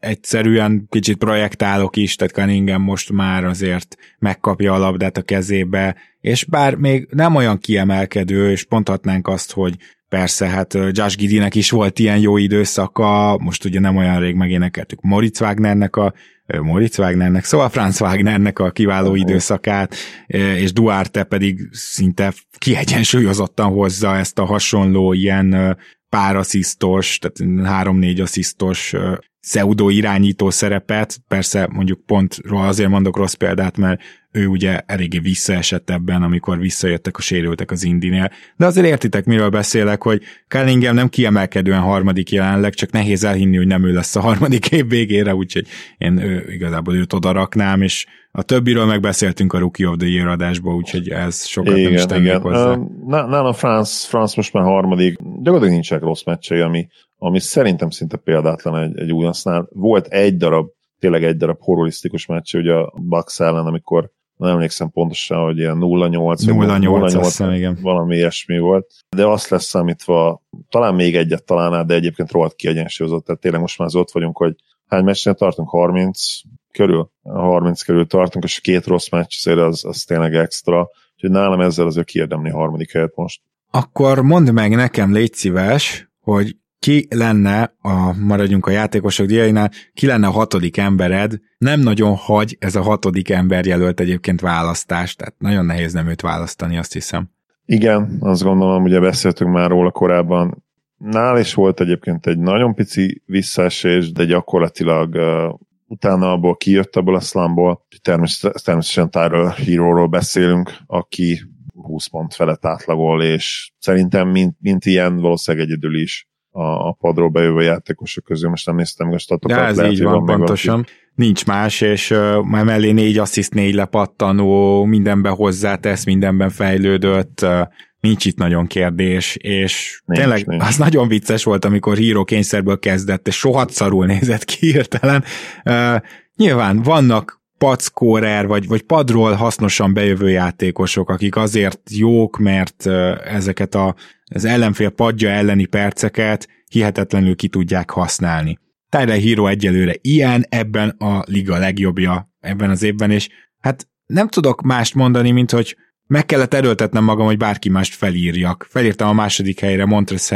Egyszerűen kicsit projektálok is, tehát Cunningham most már azért megkapja a labdát a kezébe, és bár még nem olyan kiemelkedő, és mondhatnánk azt, hogy Persze, hát Josh Gidinek is volt ilyen jó időszaka, most ugye nem olyan rég megénekeltük Moritz Wagnernek a Moritz Wagnernek, szóval Franz Wagnernek a kiváló időszakát, és Duarte pedig szinte kiegyensúlyozottan hozza ezt a hasonló ilyen pár asszisztos, tehát három-négy asszisztos pseudo irányító szerepet, persze mondjuk pont azért mondok rossz példát, mert ő ugye eléggé visszaesett ebben, amikor visszajöttek a sérültek az Indinél. De azért értitek, miről beszélek, hogy Cunningham nem kiemelkedően harmadik jelenleg, csak nehéz elhinni, hogy nem ő lesz a harmadik év végére, úgyhogy én ő, igazából őt oda raknám, és a többiről megbeszéltünk a Rookie of the Year adásba, úgyhogy ez sokat igen, nem is tennék igen. hozzá. Nálam France, France most már harmadik, gyakorlatilag nincsenek rossz meccsei, ami, ami szerintem szinte példátlan egy, egy újoncnál. Volt egy darab, tényleg egy darab horrorisztikus meccs, ugye a Bucks ellen, amikor nem emlékszem pontosan, hogy ilyen 0-8, 0-8, igen. valami ilyesmi volt, de azt lesz számítva, talán még egyet talán, de egyébként rohadt kiegyensúlyozott, tehát tényleg most már az ott vagyunk, hogy hány meccsen tartunk? 30 körül? 30 körül tartunk, és két rossz meccs azért az, az tényleg extra, úgyhogy nálam ezzel azért kiérdemli a harmadik helyet most. Akkor mondd meg nekem, légy szíves, hogy ki lenne, a, maradjunk a játékosok diainál, ki lenne a hatodik embered, nem nagyon hagy ez a hatodik ember jelölt egyébként választást, tehát nagyon nehéz nem őt választani, azt hiszem. Igen, azt gondolom, ugye beszéltünk már róla korábban, nál is volt egyébként egy nagyon pici visszaesés, de gyakorlatilag uh, utána abból kijött abból a szlamból. Természetesen, természetesen Tyler Hero-ról beszélünk, aki 20 pont felett átlagol, és szerintem mint, mint ilyen valószínűleg egyedül is a, a padról bejövő játékosok közül, most nem néztem meg a statokat. De ez lehet, így van, van pontosan. Valaki. Nincs más, és uh, már mellé négy assziszt, négy lepattanó, mindenben hozzátesz, mindenben fejlődött, uh, nincs itt nagyon kérdés, és nincs, tényleg nincs. az nagyon vicces volt, amikor híró kényszerből kezdett, és sohat szarul nézett ki hirtelen. Uh, nyilván vannak packórer, vagy, vagy padról hasznosan bejövő játékosok, akik azért jók, mert ezeket a, az ellenfél padja elleni perceket hihetetlenül ki tudják használni. Tyler Hero egyelőre ilyen, ebben a liga legjobbja ebben az évben, és hát nem tudok mást mondani, mint hogy meg kellett erőltetnem magam, hogy bárki mást felírjak. Felírtam a második helyre Montrezl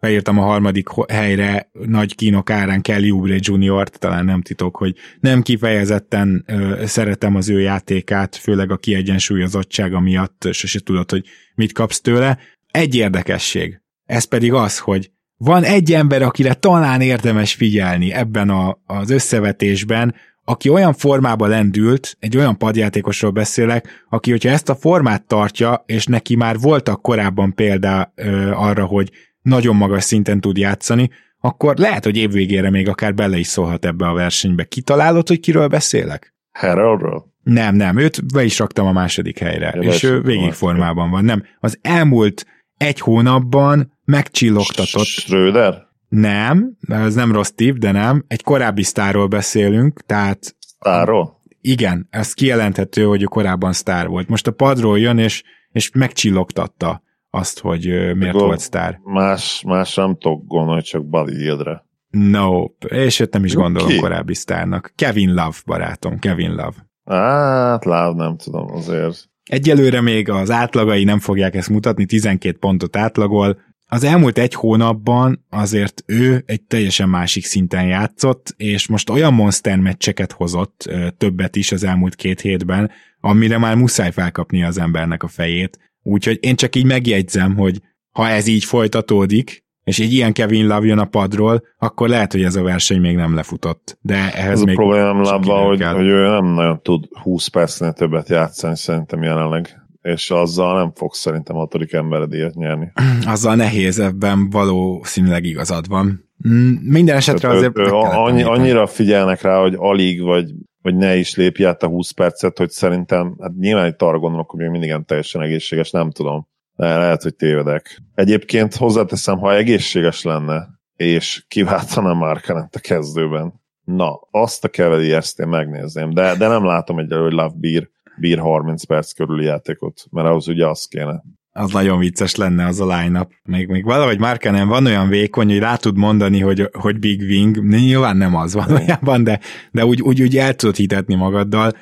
beírtam a harmadik helyre nagy kínok árán Kelly Oubre jr talán nem titok, hogy nem kifejezetten ö, szeretem az ő játékát, főleg a kiegyensúlyozottsága miatt sose tudod, hogy mit kapsz tőle. Egy érdekesség, ez pedig az, hogy van egy ember, akire talán érdemes figyelni ebben a, az összevetésben, aki olyan formába lendült, egy olyan padjátékosról beszélek, aki, hogyha ezt a formát tartja, és neki már voltak korábban példa ö, arra, hogy nagyon magas szinten tud játszani, akkor lehet, hogy évvégére még akár bele is szólhat ebbe a versenybe. Kitalálod, hogy kiről beszélek? Haroldról? Nem, nem, őt be is raktam a második helyre, ja, és ő végig formában van. Nem, az elmúlt egy hónapban megcsillogtatott. Schröder? Nem, ez nem rossz tipp, de nem. Egy korábbi sztárról beszélünk, tehát... Sztárról? Igen, ez kijelenthető, hogy ő korábban sztár volt. Most a padról jön, és, és megcsillogtatta azt, hogy miért volt sztár. Más, más nem tudok gondolni, csak Buddy Hildre. Nope, és őt nem is gondolom Ki? korábbi sztárnak. Kevin Love, barátom, Kevin Love. Hát, Love nem tudom azért. Egyelőre még az átlagai nem fogják ezt mutatni, 12 pontot átlagol, az elmúlt egy hónapban azért ő egy teljesen másik szinten játszott, és most olyan monster meccseket hozott, többet is az elmúlt két hétben, amire már muszáj felkapni az embernek a fejét. Úgyhogy én csak így megjegyzem, hogy ha ez így folytatódik, és egy ilyen Kevin Love jön a padról, akkor lehet, hogy ez a verseny még nem lefutott. De ehhez ez még a problémám Love, hogy, hogy ő nem nagyon tud 20 percnél többet játszani szerintem jelenleg és azzal nem fogsz szerintem hatodik emberedért nyerni. Azzal nehéz, ebben valószínűleg igazad van. Mm, minden esetre azért... Ő, annyi, annyira figyelnek rá, hogy alig, vagy, vagy ne is lépj át a 20 percet, hogy szerintem, hát nyilván itt arra gondolok, hogy még mindig teljesen egészséges, nem tudom. De lehet, hogy tévedek. Egyébként hozzáteszem, ha egészséges lenne, és kiváltana Markanent a kezdőben, na, azt a kevedi ezt én megnézném, de, de nem látom egyelőre, hogy Love Beer bír 30 perc körüli játékot, mert ahhoz ugye az kéne. Az nagyon vicces lenne az a line-up. Még, még valahogy nem van olyan vékony, hogy rá tud mondani, hogy, hogy Big Wing, nyilván nem az valójában, de, de úgy, úgy, úgy el tudod hitetni magaddal.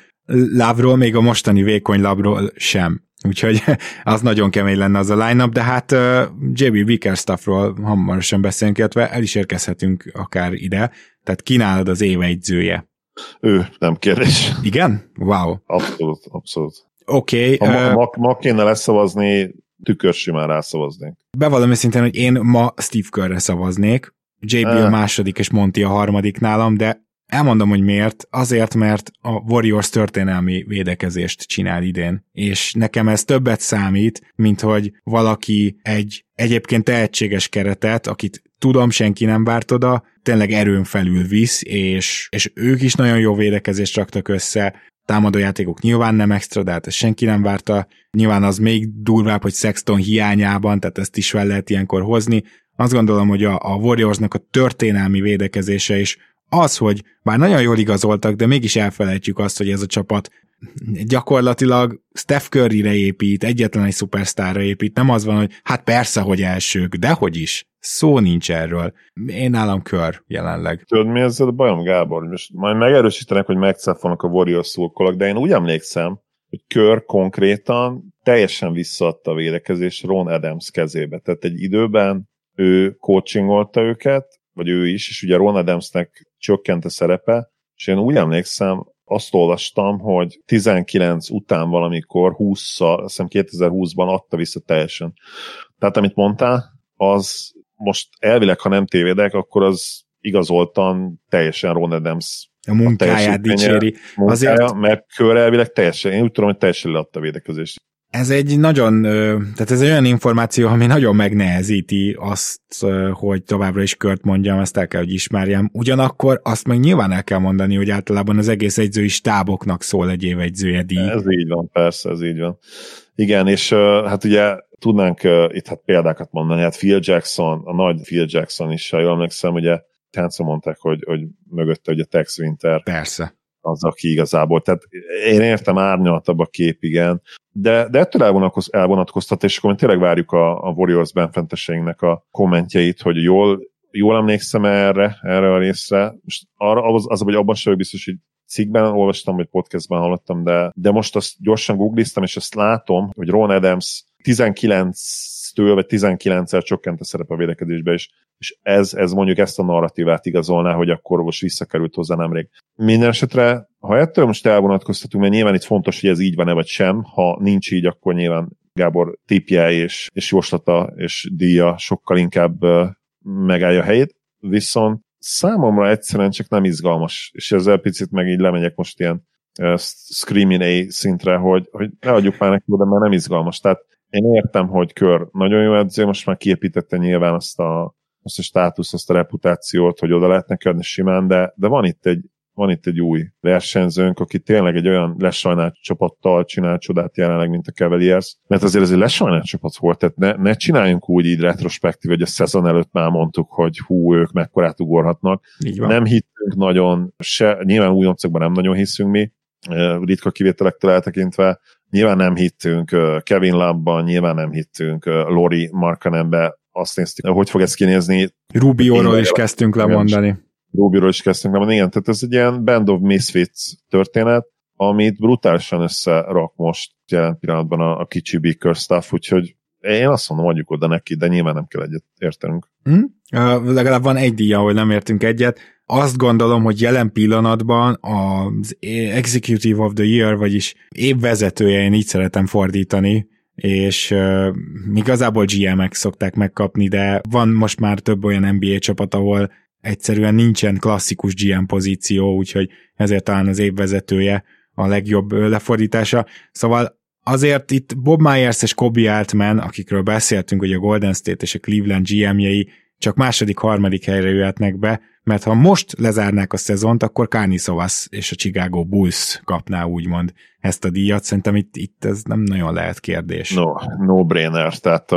Lavról, még a mostani vékony labról sem. Úgyhogy az nagyon kemény lenne az a line-up, de hát uh, JB Bickerstaffról hamarosan beszélünk, illetve el is érkezhetünk akár ide. Tehát kínálod az éve egyzője. Ő, nem kérdés. Igen? Wow. Abszolút, abszolút. Oké. Okay, ha uh, ma, ma kéne leszavazni, tükör simán rászavaznék. Bevallom őszintén, hogy én ma Steve Kerrre szavaznék. JB uh. a második és Monty a harmadik nálam, de elmondom, hogy miért. Azért, mert a Warriors történelmi védekezést csinál idén, és nekem ez többet számít, mint hogy valaki egy egyébként tehetséges keretet, akit tudom, senki nem várt oda, tényleg erőn felül visz, és, és ők is nagyon jó védekezést raktak össze, támadójátékok nyilván nem extra, de hát ezt senki nem várta. Nyilván az még durvább, hogy Sexton hiányában, tehát ezt is fel lehet ilyenkor hozni. Azt gondolom, hogy a, a Warriorsnak a történelmi védekezése is az, hogy bár nagyon jól igazoltak, de mégis elfelejtjük azt, hogy ez a csapat gyakorlatilag Steph Curry-re épít, egyetlen egy szupersztárra épít, nem az van, hogy hát persze, hogy elsők, de hogy is. Szó nincs erről. Én nálam kör jelenleg. Tudod, mi ezzel a bajom, Gábor? Most majd megerősítenek, hogy megcáfolnak a Warriors szurkolak, de én úgy emlékszem, hogy kör konkrétan teljesen visszaadta a védekezés Ron Adams kezébe. Tehát egy időben ő coachingolta őket, vagy ő is, és ugye Ron Adamsnek csökkent a szerepe, és én úgy emlékszem, azt olvastam, hogy 19 után valamikor 20-szal, azt hiszem 2020-ban adta vissza teljesen. Tehát amit mondtál, az most elvileg, ha nem tévedek, akkor az igazoltan teljesen Ron Adams a munkáját dicséri. Munkája, Azért... mert kör elvileg teljesen, én úgy tudom, hogy teljesen leadta a védekezést ez egy nagyon, tehát ez egy olyan információ, ami nagyon megnehezíti azt, hogy továbbra is kört mondjam, ezt el kell, hogy ismerjem. Ugyanakkor azt meg nyilván el kell mondani, hogy általában az egész egyzői stáboknak szól egy év egyzője díj. Ez így van, persze, ez így van. Igen, és hát ugye tudnánk itt hát példákat mondani, hát Phil Jackson, a nagy Phil Jackson is, ha jól emlékszem, ugye táncra mondták, hogy, hogy mögötte ugye Tex Winter. Persze az, aki igazából. Tehát én értem árnyaltabb a kép, igen, de, de ettől elvonatkoz, elvonatkoztat, és akkor tényleg várjuk a, a Warriors benfenteseinknek a kommentjeit, hogy jól, jól emlékszem erre, erre a részre. Most arra, az, az, hogy abban sem biztos, hogy cikkben olvastam, vagy podcastben hallottam, de, de most azt gyorsan googliztam, és azt látom, hogy Ron Adams 19-től vagy 19-el csökkent a szerep a védekezésbe, és, és ez, ez mondjuk ezt a narratívát igazolná, hogy akkor most visszakerült hozzá nemrég. Minden esetre, ha ettől most elvonatkoztatunk, mert nyilván itt fontos, hogy ez így van-e vagy sem, ha nincs így, akkor nyilván Gábor tipje és, és jóslata és díja sokkal inkább megállja a helyét, viszont számomra egyszerűen csak nem izgalmas, és ezzel picit meg így lemegyek most ilyen uh, Screaming A szintre, hogy, hogy ne adjuk már neki oda, mert nem izgalmas. Tehát én értem, hogy Kör nagyon jó edző, most már kiépítette nyilván azt a, azt a státuszt, azt a reputációt, hogy oda lehet neki adni simán, de, de van itt egy van itt egy új versenyzőnk, aki tényleg egy olyan lesajnált csapattal csinál csodát jelenleg, mint a Cavaliers, mert azért ez egy lesajnált csapat volt, tehát ne, ne csináljunk úgy így retrospektív, hogy a szezon előtt már mondtuk, hogy hú, ők mekkorát ugorhatnak. Nem hittünk nagyon, se, nyilván újoncokban nem nagyon hiszünk mi, ritka kivételektől eltekintve, nyilván nem hittünk Kevin Love-ban, nyilván nem hittünk Lori Markanenbe, azt néztük, hogy fog ez kinézni. Rubióról is kezdtünk lemondani. Rubiról is kezdtünk nem, igen, tehát ez egy ilyen Band of Misfits történet, amit brutálisan összerak most jelen pillanatban a, a kicsi Beaker stuff, úgyhogy én azt mondom, adjuk oda neki, de nyilván nem kell egyet értenünk. Hmm? Uh, legalább van egy díja, ahol nem értünk egyet. Azt gondolom, hogy jelen pillanatban az Executive of the Year, vagyis évvezetője, én így szeretem fordítani, és uh, igazából GM-ek szokták megkapni, de van most már több olyan NBA csapat, ahol egyszerűen nincsen klasszikus GM pozíció, úgyhogy ezért talán az évvezetője a legjobb lefordítása. Szóval azért itt Bob Myers és Kobe Altman, akikről beszéltünk, hogy a Golden State és a Cleveland GM-jei csak második, harmadik helyre jöhetnek be, mert ha most lezárnák a szezont, akkor Kani Szavasz és a Chicago Bulls kapná úgymond ezt a díjat. Szerintem itt, itt ez nem nagyon lehet kérdés. No, no brainer, tehát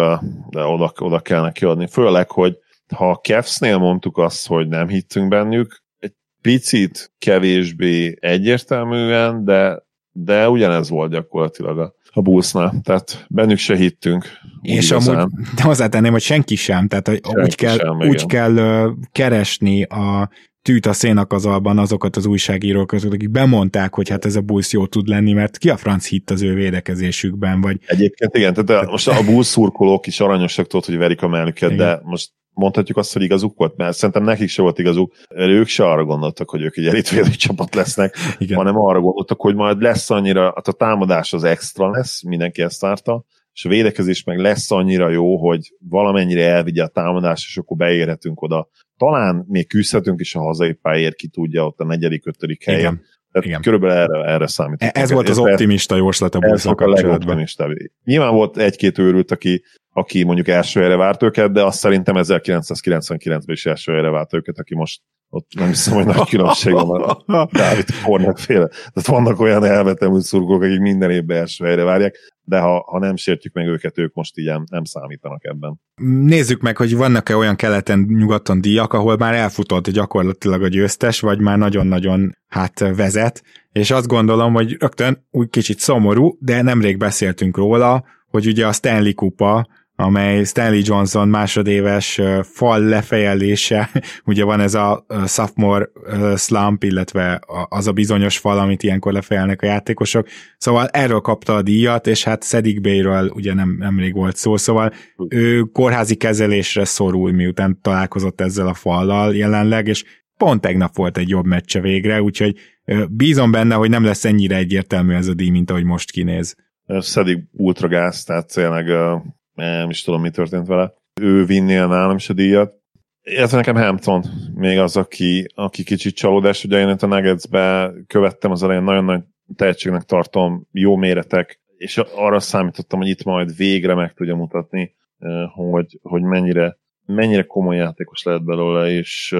de oda, oda kell neki adni. Főleg, hogy ha a Cavs-nél mondtuk azt, hogy nem hittünk bennük, egy picit kevésbé egyértelműen, de, de ugyanez volt gyakorlatilag a, a Bullsnál, tehát bennük se hittünk. És igazán. amúgy, de hozzátenném, hogy senki sem, tehát hogy úgy kell, sem, úgy kell keresni a tűt a szénakazalban azokat az újságírókat, akik bemondták, hogy hát ez a Bulls jó tud lenni, mert ki a franc hitt az ő védekezésükben, vagy... Egyébként igen, tehát most a Bulls szurkolók is aranyosak tudod, hogy verik a mellüket, igen. de most mondhatjuk azt, hogy igazuk volt, mert szerintem nekik se volt igazuk, ők se arra gondoltak, hogy ők egy elitvédő csapat lesznek, Igen. hanem arra gondoltak, hogy majd lesz annyira, hát a támadás az extra lesz, mindenki ezt várta, és a védekezés meg lesz annyira jó, hogy valamennyire elvigye a támadás, és akkor beérhetünk oda. Talán még küzdhetünk is a hazai pályért, ki tudja, ott a negyedik, ötödik helyen. Igen. Tehát Igen. körülbelül erre, erre számított. Ez volt az optimista jóslat a a legoptimistább. Nyilván volt egy-két őrült, aki aki mondjuk első helyre várt őket, de azt szerintem 1999-ben is első helyre várt őket, aki most ott nem hiszem, hogy nagy különbség van a Dávid Kornet féle. Tehát vannak olyan elvetemült szurkolók, akik minden évben első helyre várják, de ha, ha nem sértjük meg őket, ők most így nem számítanak ebben. Nézzük meg, hogy vannak-e olyan keleten-nyugaton díjak, ahol már elfutott gyakorlatilag a győztes, vagy már nagyon-nagyon hát vezet, és azt gondolom, hogy rögtön úgy kicsit szomorú, de nemrég beszéltünk róla, hogy ugye a Stanley kupa amely Stanley Johnson másodéves fal lefejelése, ugye van ez a sophomore slump, illetve az a bizonyos fal, amit ilyenkor lefejelnek a játékosok, szóval erről kapta a díjat, és hát Sedic Bayről ugye nem, nemrég volt szó, szóval ő kórházi kezelésre szorul, miután találkozott ezzel a fallal jelenleg, és pont tegnap volt egy jobb meccse végre, úgyhogy bízom benne, hogy nem lesz ennyire egyértelmű ez a díj, mint ahogy most kinéz. Szedik ultragáz, tehát tényleg nem is tudom, mi történt vele. Ő vinnél nálam is a díjat. Illetve nekem Hampton még az, aki, aki kicsit csalódás, ugye én a Nuggetsbe követtem az elején, nagyon nagy tehetségnek tartom, jó méretek, és arra számítottam, hogy itt majd végre meg tudja mutatni, hogy, hogy mennyire, mennyire komoly játékos lehet belőle, és,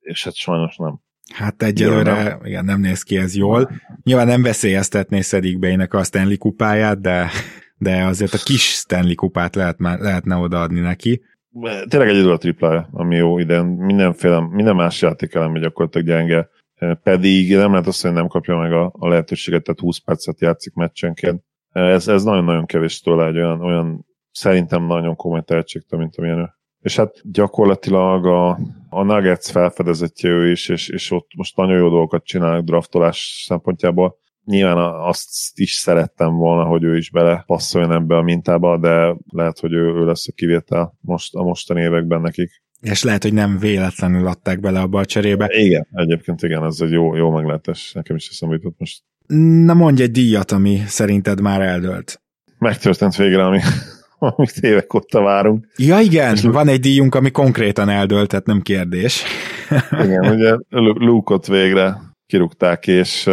és hát sajnos nem. Hát egyelőre igen, nem néz ki ez jól. Nyilván nem veszélyeztetné Szedik Bének a Stanley kupáját, de de azért a kis Stanley kupát lehet, lehetne odaadni neki. Tényleg egyedül a triplája, ami jó idén. Mindenféle, minden más játékelem gyakorlatilag gyenge. Pedig nem lehet azt, hogy nem kapja meg a, a lehetőséget, tehát 20 percet játszik meccsenként. Ez, ez nagyon-nagyon kevés tőle egy olyan, olyan szerintem nagyon komoly tehetségtől, mint amilyen ő. És hát gyakorlatilag a, a Nuggets felfedezetje ő is, és, és ott most nagyon jó dolgokat csinálnak draftolás szempontjából nyilván azt is szerettem volna, hogy ő is bele passzoljon ebbe a mintába, de lehet, hogy ő, ő lesz a kivétel most, a mostani években nekik. És lehet, hogy nem véletlenül adták bele abba a cserébe. Igen, egyébként igen, ez egy jó, jó meglátás. Nekem is eszembe jutott most. Na mondj egy díjat, ami szerinted már eldölt. Megtörtént végre, ami, amit évek óta várunk. Ja igen, és van egy díjunk, ami konkrétan eldölt, tehát nem kérdés. igen, ugye Luke-ot végre kirúgták, és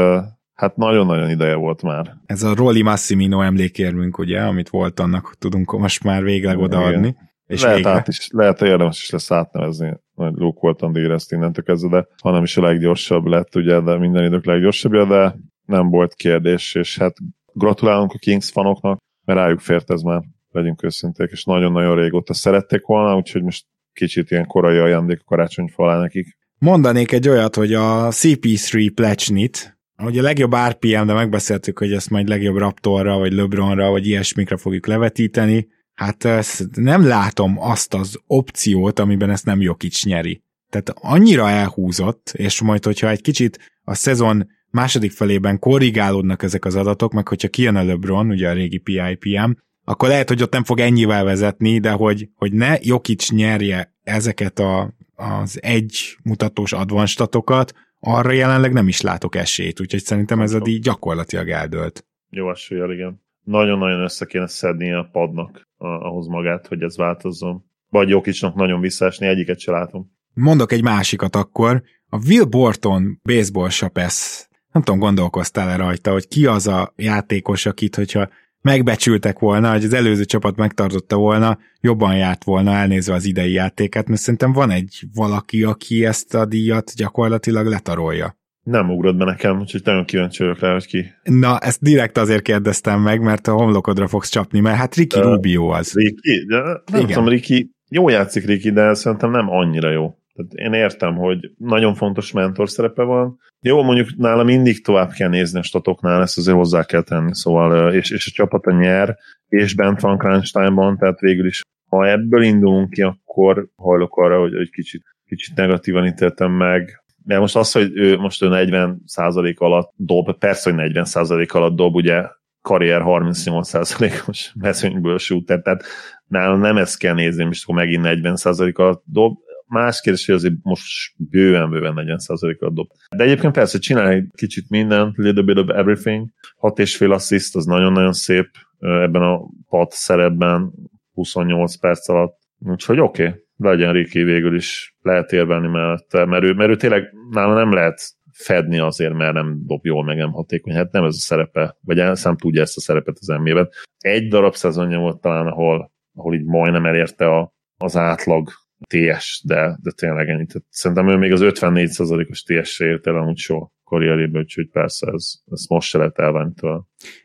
hát nagyon-nagyon ideje volt már. Ez a Rolli Massimino emlékérmünk, ugye, amit volt annak, tudunk most már végleg odaadni. És lehet, át is, lehet érdemes is lesz átnevezni, hogy Luke Walton díjra ezt innentől kezdve, de hanem is a leggyorsabb lett, ugye, de minden idők leggyorsabbja, de nem volt kérdés, és hát gratulálunk a Kings fanoknak, mert rájuk fért ez már, legyünk őszinték, és nagyon-nagyon régóta szerették volna, úgyhogy most kicsit ilyen korai ajándék a karácsonyfa alá nekik. Mondanék egy olyat, hogy a CP3 Plechnit, hogy a legjobb RPM, de megbeszéltük, hogy ezt majd legjobb Raptorra, vagy LeBronra, vagy ilyesmikre fogjuk levetíteni, hát nem látom azt az opciót, amiben ezt nem Jokic nyeri. Tehát annyira elhúzott, és majd, hogyha egy kicsit a szezon második felében korrigálódnak ezek az adatok, meg hogyha kijön a LeBron, ugye a régi PIPM, akkor lehet, hogy ott nem fog ennyivel vezetni, de hogy, hogy ne Jokic nyerje ezeket a, az egy mutatós advanstatokat, arra jelenleg nem is látok esélyt, úgyhogy szerintem ez a díj gyakorlatilag eldőlt. Jó eséllyel, igen. Nagyon-nagyon össze kéne szedni a padnak ahhoz magát, hogy ez változzon. Vagy Jokicsnak nagyon visszaesni, egyiket se látom. Mondok egy másikat akkor. A Will Borton baseball sapesz. Nem tudom, gondolkoztál-e rajta, hogy ki az a játékos, akit, hogyha megbecsültek volna, hogy az előző csapat megtartotta volna, jobban járt volna elnézve az idei játékát, mert szerintem van egy valaki, aki ezt a díjat gyakorlatilag letarolja. Nem ugrott be nekem, úgyhogy nagyon kíváncsi vagyok rá, hogy ki. Na, ezt direkt azért kérdeztem meg, mert a homlokodra fogsz csapni, mert hát Ricky de, Rubio az. Ricky? De nem Igen. tudom, Ricky, jó játszik Ricky, de szerintem nem annyira jó. Tehát én értem, hogy nagyon fontos mentor szerepe van. Jó, mondjuk nála mindig tovább kell nézni a statoknál, ezt azért hozzá kell tenni, szóval, és, és a csapata nyer, és bent van crunch time-ban, tehát végül is, ha ebből indulunk ki, akkor hajlok arra, hogy egy kicsit, kicsit negatívan ítéltem meg mert most az, hogy ő most ő 40% alatt dob, persze, hogy 40% alatt dob, ugye karrier 38%-os mezőnyből shooter, tehát nálam nem ezt kell nézni, és akkor megint 40% alatt dob. Más kérdés, hogy azért most bőven-bőven 40% alatt dob. De egyébként persze csinál egy kicsit minden, little bit of everything. 6 és fél assist, az nagyon-nagyon szép ebben a pad szerepben, 28 perc alatt. Úgyhogy oké, okay legyen Riki végül is lehet érvelni mellette, mert ő, mert ő tényleg nála nem lehet fedni azért, mert nem dob jól, meg nem hatékony. Hát nem ez a szerepe, vagy nem tudja ezt a szerepet az NBA-ben. Egy darab szezonja volt talán, ahol, ahol így majdnem elérte a, az átlag TS, de, de tényleg ennyi. Tehát szerintem ő még az 54%-os TS-re ért el amúgy soha karrierében, úgyhogy persze ez, ez most se lehet elvenni.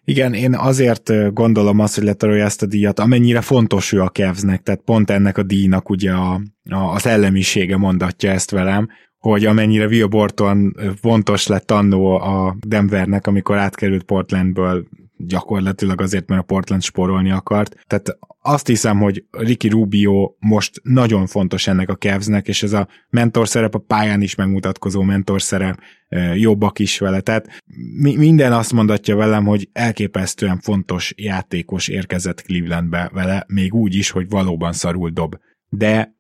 Igen, én azért gondolom azt, hogy letarolja ezt a díjat, amennyire fontos ő a Kevznek, tehát pont ennek a díjnak ugye a, a, az ellemisége mondatja ezt velem, hogy amennyire Will Borton fontos lett annó a Denvernek, amikor átkerült Portlandből gyakorlatilag azért, mert a Portland sporolni akart. Tehát azt hiszem, hogy Ricky Rubio most nagyon fontos ennek a Cavsnek, és ez a mentor szerep a pályán is megmutatkozó mentor szerep, jobbak is vele. Tehát mi, minden azt mondatja velem, hogy elképesztően fontos játékos érkezett Clevelandbe vele, még úgy is, hogy valóban szarul dob. De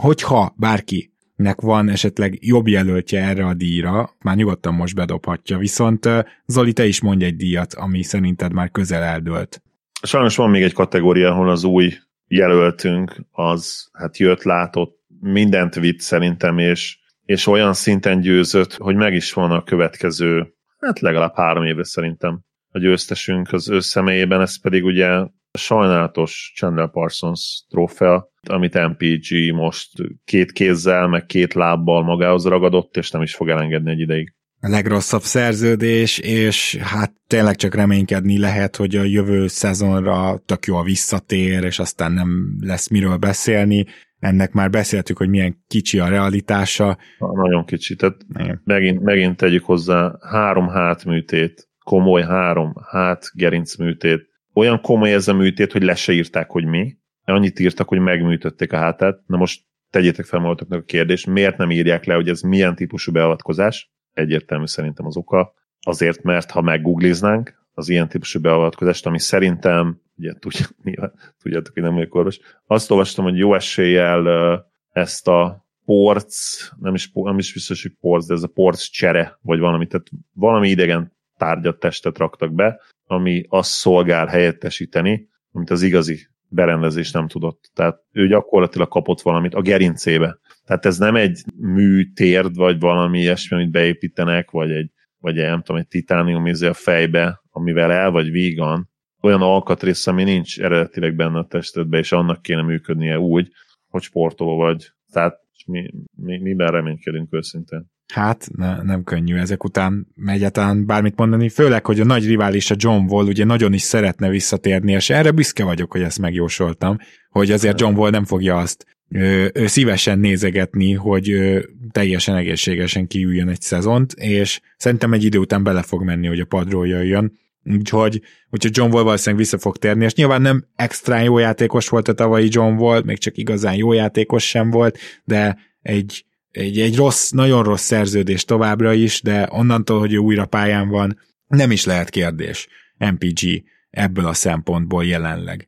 hogyha bárki nek van esetleg jobb jelöltje erre a díjra, már nyugodtan most bedobhatja, viszont Zoli, te is mondj egy díjat, ami szerinted már közel eldőlt. Sajnos van még egy kategória, ahol az új jelöltünk az hát jött, látott, mindent vitt szerintem, és, és olyan szinten győzött, hogy meg is van a következő, hát legalább három éve szerintem a győztesünk az ő személyében, ez pedig ugye sajnálatos Chandler Parsons trófea, amit MPG most két kézzel, meg két lábbal magához ragadott, és nem is fog elengedni egy ideig. A legrosszabb szerződés, és hát tényleg csak reménykedni lehet, hogy a jövő szezonra tök jól visszatér, és aztán nem lesz miről beszélni. Ennek már beszéltük, hogy milyen kicsi a realitása. Na, nagyon kicsi, tehát megint, megint tegyük hozzá három hátműtét, komoly három hát gerincműtét. Olyan komoly ez a műtét, hogy le se írták, hogy mi, annyit írtak, hogy megműtötték a hátát. Na most tegyétek fel magatoknak a kérdést, miért nem írják le, hogy ez milyen típusú beavatkozás? Egyértelmű szerintem az oka. azért, mert ha meggoogliznánk az ilyen típusú beavatkozást, ami szerintem, ugye tudja, tudjátok, hogy nem vagyok orvos, azt olvastam, hogy jó eséllyel ezt a porc, nem is, nem is biztos, hogy porc, de ez a porc csere, vagy valami, tehát valami idegen tárgyat, testet raktak be, ami azt szolgál helyettesíteni, amit az igazi berendezés nem tudott. Tehát ő gyakorlatilag kapott valamit a gerincébe. Tehát ez nem egy műtérd, vagy valami ilyesmi, amit beépítenek, vagy egy, vagy egy, nem tudom, egy titánium izé a fejbe, amivel el vagy vígan, olyan alkatrész, ami nincs eredetileg benne a testedbe, és annak kéne működnie úgy, hogy sportoló vagy. Tehát mi, mi, miben reménykedünk őszintén? Hát ne, nem könnyű ezek után egyáltalán bármit mondani, főleg, hogy a nagy rivális a John Wall ugye nagyon is szeretne visszatérni, és erre büszke vagyok, hogy ezt megjósoltam, hogy azért John Wall nem fogja azt ő, ő szívesen nézegetni, hogy ő teljesen egészségesen kiüljön egy szezont, és szerintem egy idő után bele fog menni, hogy a padról jöjjön. Úgyhogy, úgyhogy John Wall valószínűleg vissza fog térni, és nyilván nem extra jó játékos volt a tavalyi John Wall, még csak igazán jó játékos sem volt, de egy, egy, egy rossz, nagyon rossz szerződés továbbra is, de onnantól, hogy ő újra pályán van, nem is lehet kérdés. MPG ebből a szempontból jelenleg.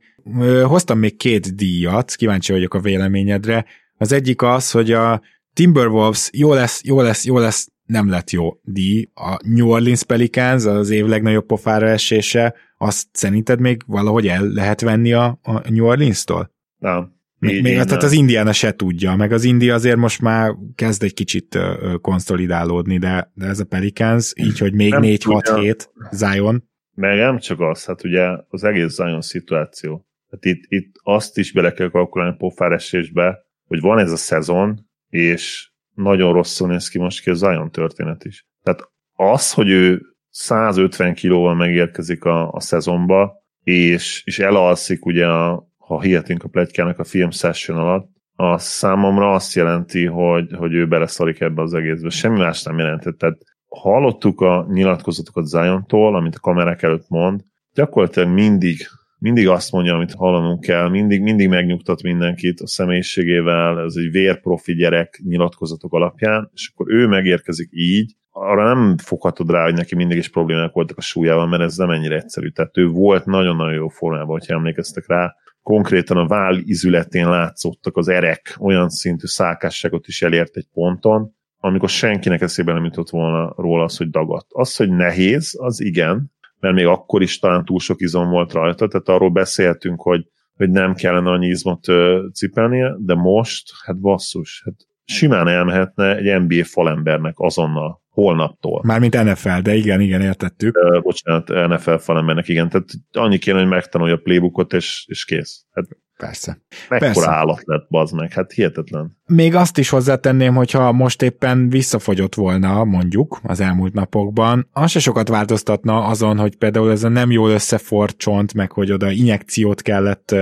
Hoztam még két díjat, kíváncsi vagyok a véleményedre. Az egyik az, hogy a Timberwolves jó lesz, jó lesz, jó lesz, nem lett jó díj. A New Orleans Pelicans az év legnagyobb pofára esése, azt szerinted még valahogy el lehet venni a, a New Orleans-tól? Nem. Még, még tehát az Indiana se tudja, meg az India azért most már kezd egy kicsit konszolidálódni, de, de ez a Pelicans, így, hogy még 4-6-7 Zion. Meg nem csak az, hát ugye az egész Zion szituáció. Hát itt, itt azt is bele kell kalkulálni a pofáresésbe, hogy van ez a szezon, és nagyon rosszul néz ki most ki a Zion történet is. Tehát az, hogy ő 150 kilóval megérkezik a, a szezonba, és, és elalszik ugye, a, ha hihetünk a plegykának a film session alatt, az számomra azt jelenti, hogy, hogy ő beleszarik ebbe az egészbe. Semmi más nem jelentett. Tehát hallottuk a nyilatkozatokat Zion-tól, amit a kamerák előtt mond, gyakorlatilag mindig mindig azt mondja, amit hallanunk kell, mindig, mindig megnyugtat mindenkit a személyiségével, ez egy vérprofi gyerek nyilatkozatok alapján, és akkor ő megérkezik így, arra nem foghatod rá, hogy neki mindig is problémák voltak a súlyával, mert ez nem ennyire egyszerű. Tehát ő volt nagyon-nagyon jó formában, hogyha emlékeztek rá. Konkrétan a váll izületén látszottak az erek, olyan szintű szákásságot is elért egy ponton, amikor senkinek eszébe nem jutott volna róla az, hogy dagadt. Az, hogy nehéz, az igen, mert még akkor is talán túl sok izom volt rajta, tehát arról beszéltünk, hogy, hogy nem kellene annyi izmot cipelnie, de most, hát basszus, hát simán elmehetne egy NBA falembernek azonnal, holnaptól. Mármint NFL, de igen, igen, értettük. Uh, bocsánat, NFL falembernek, igen. Tehát annyi kéne, hogy megtanulja a playbookot, és, és kész. Hát Persze. Mekkora Persze. állat lett, bazd meg, hát hihetetlen. Még azt is hozzátenném, hogyha most éppen visszafogyott volna, mondjuk, az elmúlt napokban, az se sokat változtatna azon, hogy például ez a nem jól összefort csont, meg hogy oda injekciót kellett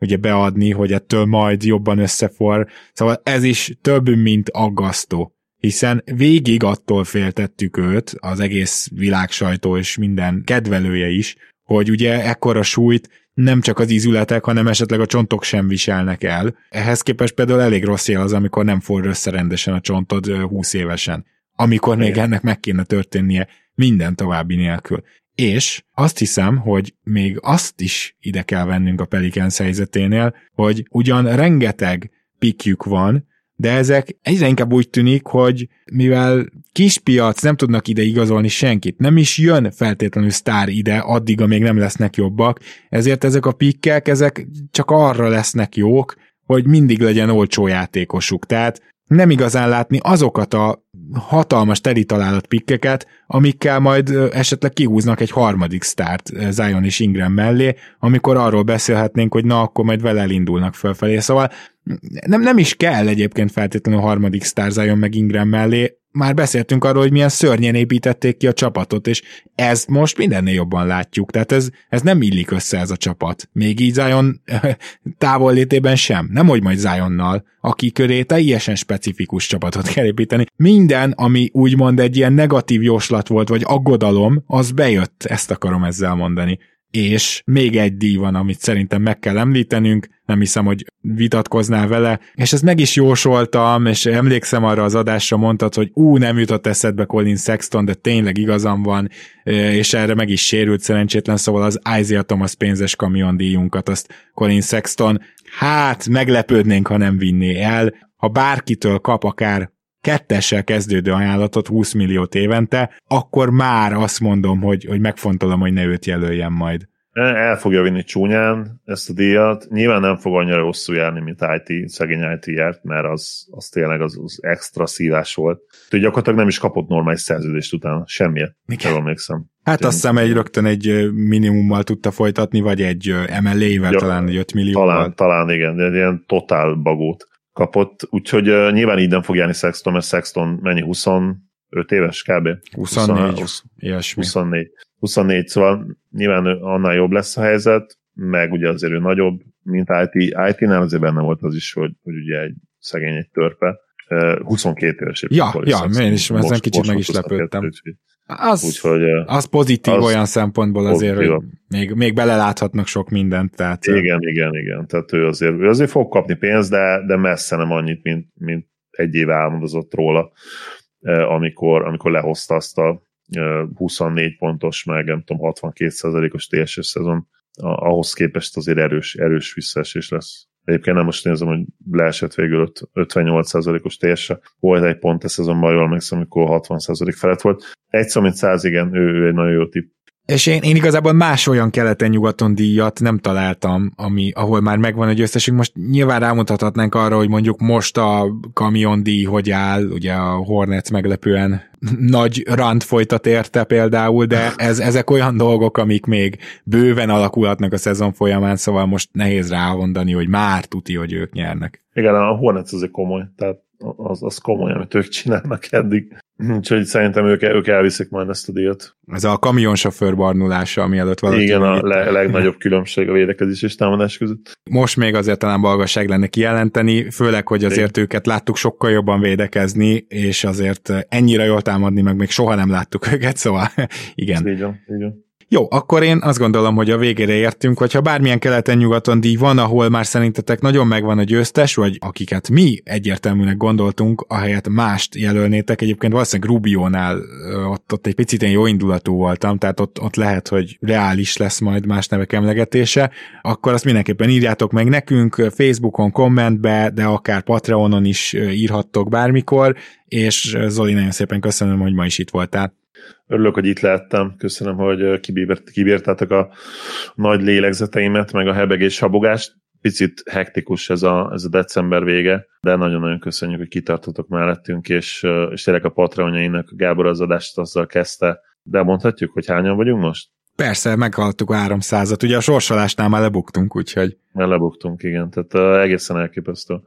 ugye beadni, hogy ettől majd jobban összefor. Szóval ez is több, mint aggasztó hiszen végig attól féltettük őt, az egész világsajtó és minden kedvelője is, hogy ugye ekkora súlyt nem csak az ízületek, hanem esetleg a csontok sem viselnek el. Ehhez képest például elég rossz jel az, amikor nem forr össze rendesen a csontod 20 évesen, amikor még ennek meg kéne történnie minden további nélkül. És azt hiszem, hogy még azt is ide kell vennünk a Pelicans helyzeténél, hogy ugyan rengeteg pikjük van, de ezek egyre inkább úgy tűnik, hogy mivel kispiac nem tudnak ide igazolni senkit, nem is jön feltétlenül sztár ide addig, amíg nem lesznek jobbak, ezért ezek a pikkek, ezek csak arra lesznek jók, hogy mindig legyen olcsó játékosuk. Tehát nem igazán látni azokat a hatalmas teli találat pikkeket, amikkel majd esetleg kihúznak egy harmadik sztárt Zion és Ingram mellé, amikor arról beszélhetnénk, hogy na, akkor majd vele elindulnak fölfelé. Szóval nem, nem is kell egyébként feltétlenül a harmadik sztár Zion meg Ingram mellé, már beszéltünk arról, hogy milyen szörnyen építették ki a csapatot, és ezt most mindennél jobban látjuk, tehát ez, ez nem illik össze ez a csapat. Még így Zion távollétében sem. Nem hogy majd Zionnal, aki köré teljesen specifikus csapatot kell építeni. Minden, ami úgymond egy ilyen negatív jóslat volt, vagy aggodalom, az bejött, ezt akarom ezzel mondani. És még egy díj van, amit szerintem meg kell említenünk, nem hiszem, hogy vitatkoznál vele, és ezt meg is jósoltam, és emlékszem arra az adásra mondtad, hogy ú, nem jutott eszedbe Colin Sexton, de tényleg igazam van, és erre meg is sérült szerencsétlen, szóval az Isaiah Thomas pénzes kamiondíjunkat, azt Colin Sexton, hát meglepődnénk, ha nem vinné el, ha bárkitől kap akár kettessel kezdődő ajánlatot 20 milliót évente, akkor már azt mondom, hogy, hogy megfontolom, hogy ne őt jelöljem majd. El fogja vinni csúnyán ezt a díjat. Nyilván nem fog annyira rosszú járni, mint IT, szegény IT járt, mert az, az tényleg az, az extra szívás volt. Úgyhogy gyakorlatilag nem is kapott normális szerződést utána, semmiet. Jól emlékszem. Hát Én... azt hiszem egy rögtön egy minimummal tudta folytatni, vagy egy MLA-vel ja, talán, egy 5 millióval. Talán, talán igen, de egy ilyen totál bagót kapott, úgyhogy uh, nyilván így nem fog járni Sexton, mert Sexton mennyi, 25 éves kb? 24, 20, ilyesmi. 24. 24, szóval nyilván annál jobb lesz a helyzet, meg ugye azért ő nagyobb, mint IT. IT-nál azért benne volt az is, hogy, hogy ugye egy szegény egy törpe. 22 éves. Ja, ja, én is ezen kicsit meg is lepődtem. Az, Úgyhogy, az pozitív az olyan szempontból azért, pozitív. hogy még, még beleláthatnak sok mindent. Tehát, igen, igen, igen. Tehát ő azért, ő azért fog kapni pénzt, de, de messze nem annyit, mint, mint egy éve álmodozott róla, amikor, amikor lehozta azt a 24 pontos, meg nem tudom, 62%-os TSS szezon, ahhoz képest azért erős, erős visszaesés lesz. Egyébként nem most nézem, hogy leesett végül 58%-os TSS. Volt egy pont a szezonban, jól emlékszem, amikor 60% felett volt. Egy mint száz, igen, ő, ő egy nagyon jó tipp. És én, én igazából más olyan keleten-nyugaton díjat nem találtam, ami, ahol már megvan a győztesünk. Most nyilván rámutathatnánk arra, hogy mondjuk most a kamion díj hogy áll, ugye a Hornets meglepően nagy rand folytat érte például, de ez, ezek olyan dolgok, amik még bőven alakulhatnak a szezon folyamán, szóval most nehéz rámondani, hogy már tuti, hogy ők nyernek. Igen, a Hornets azért komoly, tehát az, az komoly, amit ők csinálnak eddig. Úgyhogy szerintem ők, ők elviszik majd ezt a díjat. Ez a kamionsofőr barnulása, ami előtt valaki... Igen, a le, legnagyobb különbség a védekezés és támadás között. Most még azért talán balgaság lenne kijelenteni, főleg, hogy azért Igen. őket láttuk sokkal jobban védekezni, és azért ennyire jól támadni, meg még soha nem láttuk őket, szóval igen. Így van, így van. Jó, akkor én azt gondolom, hogy a végére értünk, hogyha bármilyen keleten-nyugaton díj van, ahol már szerintetek nagyon megvan a győztes, vagy akiket mi egyértelműnek gondoltunk, ahelyett mást jelölnétek. Egyébként valószínűleg Rubionál ott, ott egy picit én jó indulatú voltam, tehát ott, ott lehet, hogy reális lesz majd más nevek emlegetése, akkor azt mindenképpen írjátok meg nekünk, Facebookon, kommentbe, de akár Patreonon is írhattok bármikor, és Zoli, nagyon szépen köszönöm, hogy ma is itt voltál. Örülök, hogy itt lehettem. Köszönöm, hogy kibírt, kibírtátok a nagy lélegzeteimet, meg a hebegés habogást. Picit hektikus ez a, ez a december vége, de nagyon-nagyon köszönjük, hogy kitartotok mellettünk, és, és tényleg a Patreonjainak Gábor az adást azzal kezdte. De mondhatjuk, hogy hányan vagyunk most? Persze, meghallottuk a 300-at. Ugye a sorsolásnál már lebuktunk, úgyhogy... Már lebuktunk, igen. Tehát uh, egészen elképesztő.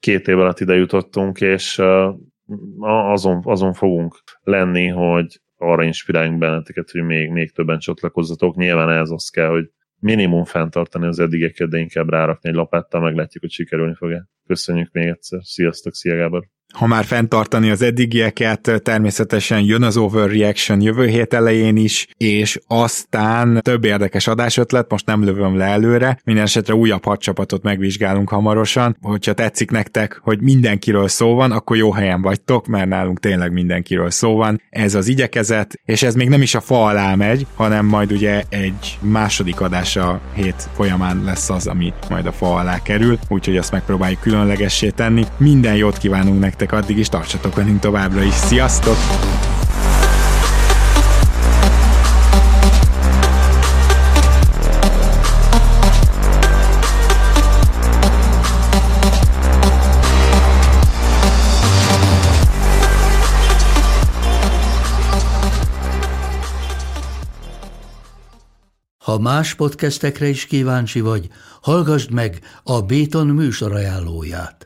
Két év alatt ide jutottunk, és uh, azon, azon fogunk lenni, hogy arra inspiráljunk benneteket, hogy még, még többen csatlakozzatok. Nyilván ez az kell, hogy minimum fenntartani az eddigeket, de inkább rárakni egy lapáttal, meglátjuk, hogy sikerülni fog-e. Köszönjük még egyszer. Sziasztok, szia Gábor! Ha már fenntartani az eddigieket, természetesen jön az Overreaction jövő hét elején is, és aztán több érdekes adásötlet, most nem lövöm le előre, minden esetre újabb hat csapatot megvizsgálunk hamarosan, hogyha tetszik nektek, hogy mindenkiről szó van, akkor jó helyen vagytok, mert nálunk tényleg mindenkiről szó van. Ez az igyekezet, és ez még nem is a fa alá megy, hanem majd ugye egy második adása hét folyamán lesz az, ami majd a fa alá kerül, úgyhogy azt megpróbáljuk különlegessé tenni. Minden jót kívánunk nektek nektek addig is tartsatok velünk továbbra is. Sziasztok! Ha más podcastekre is kíváncsi vagy, hallgassd meg a Béton műsor ajánlóját.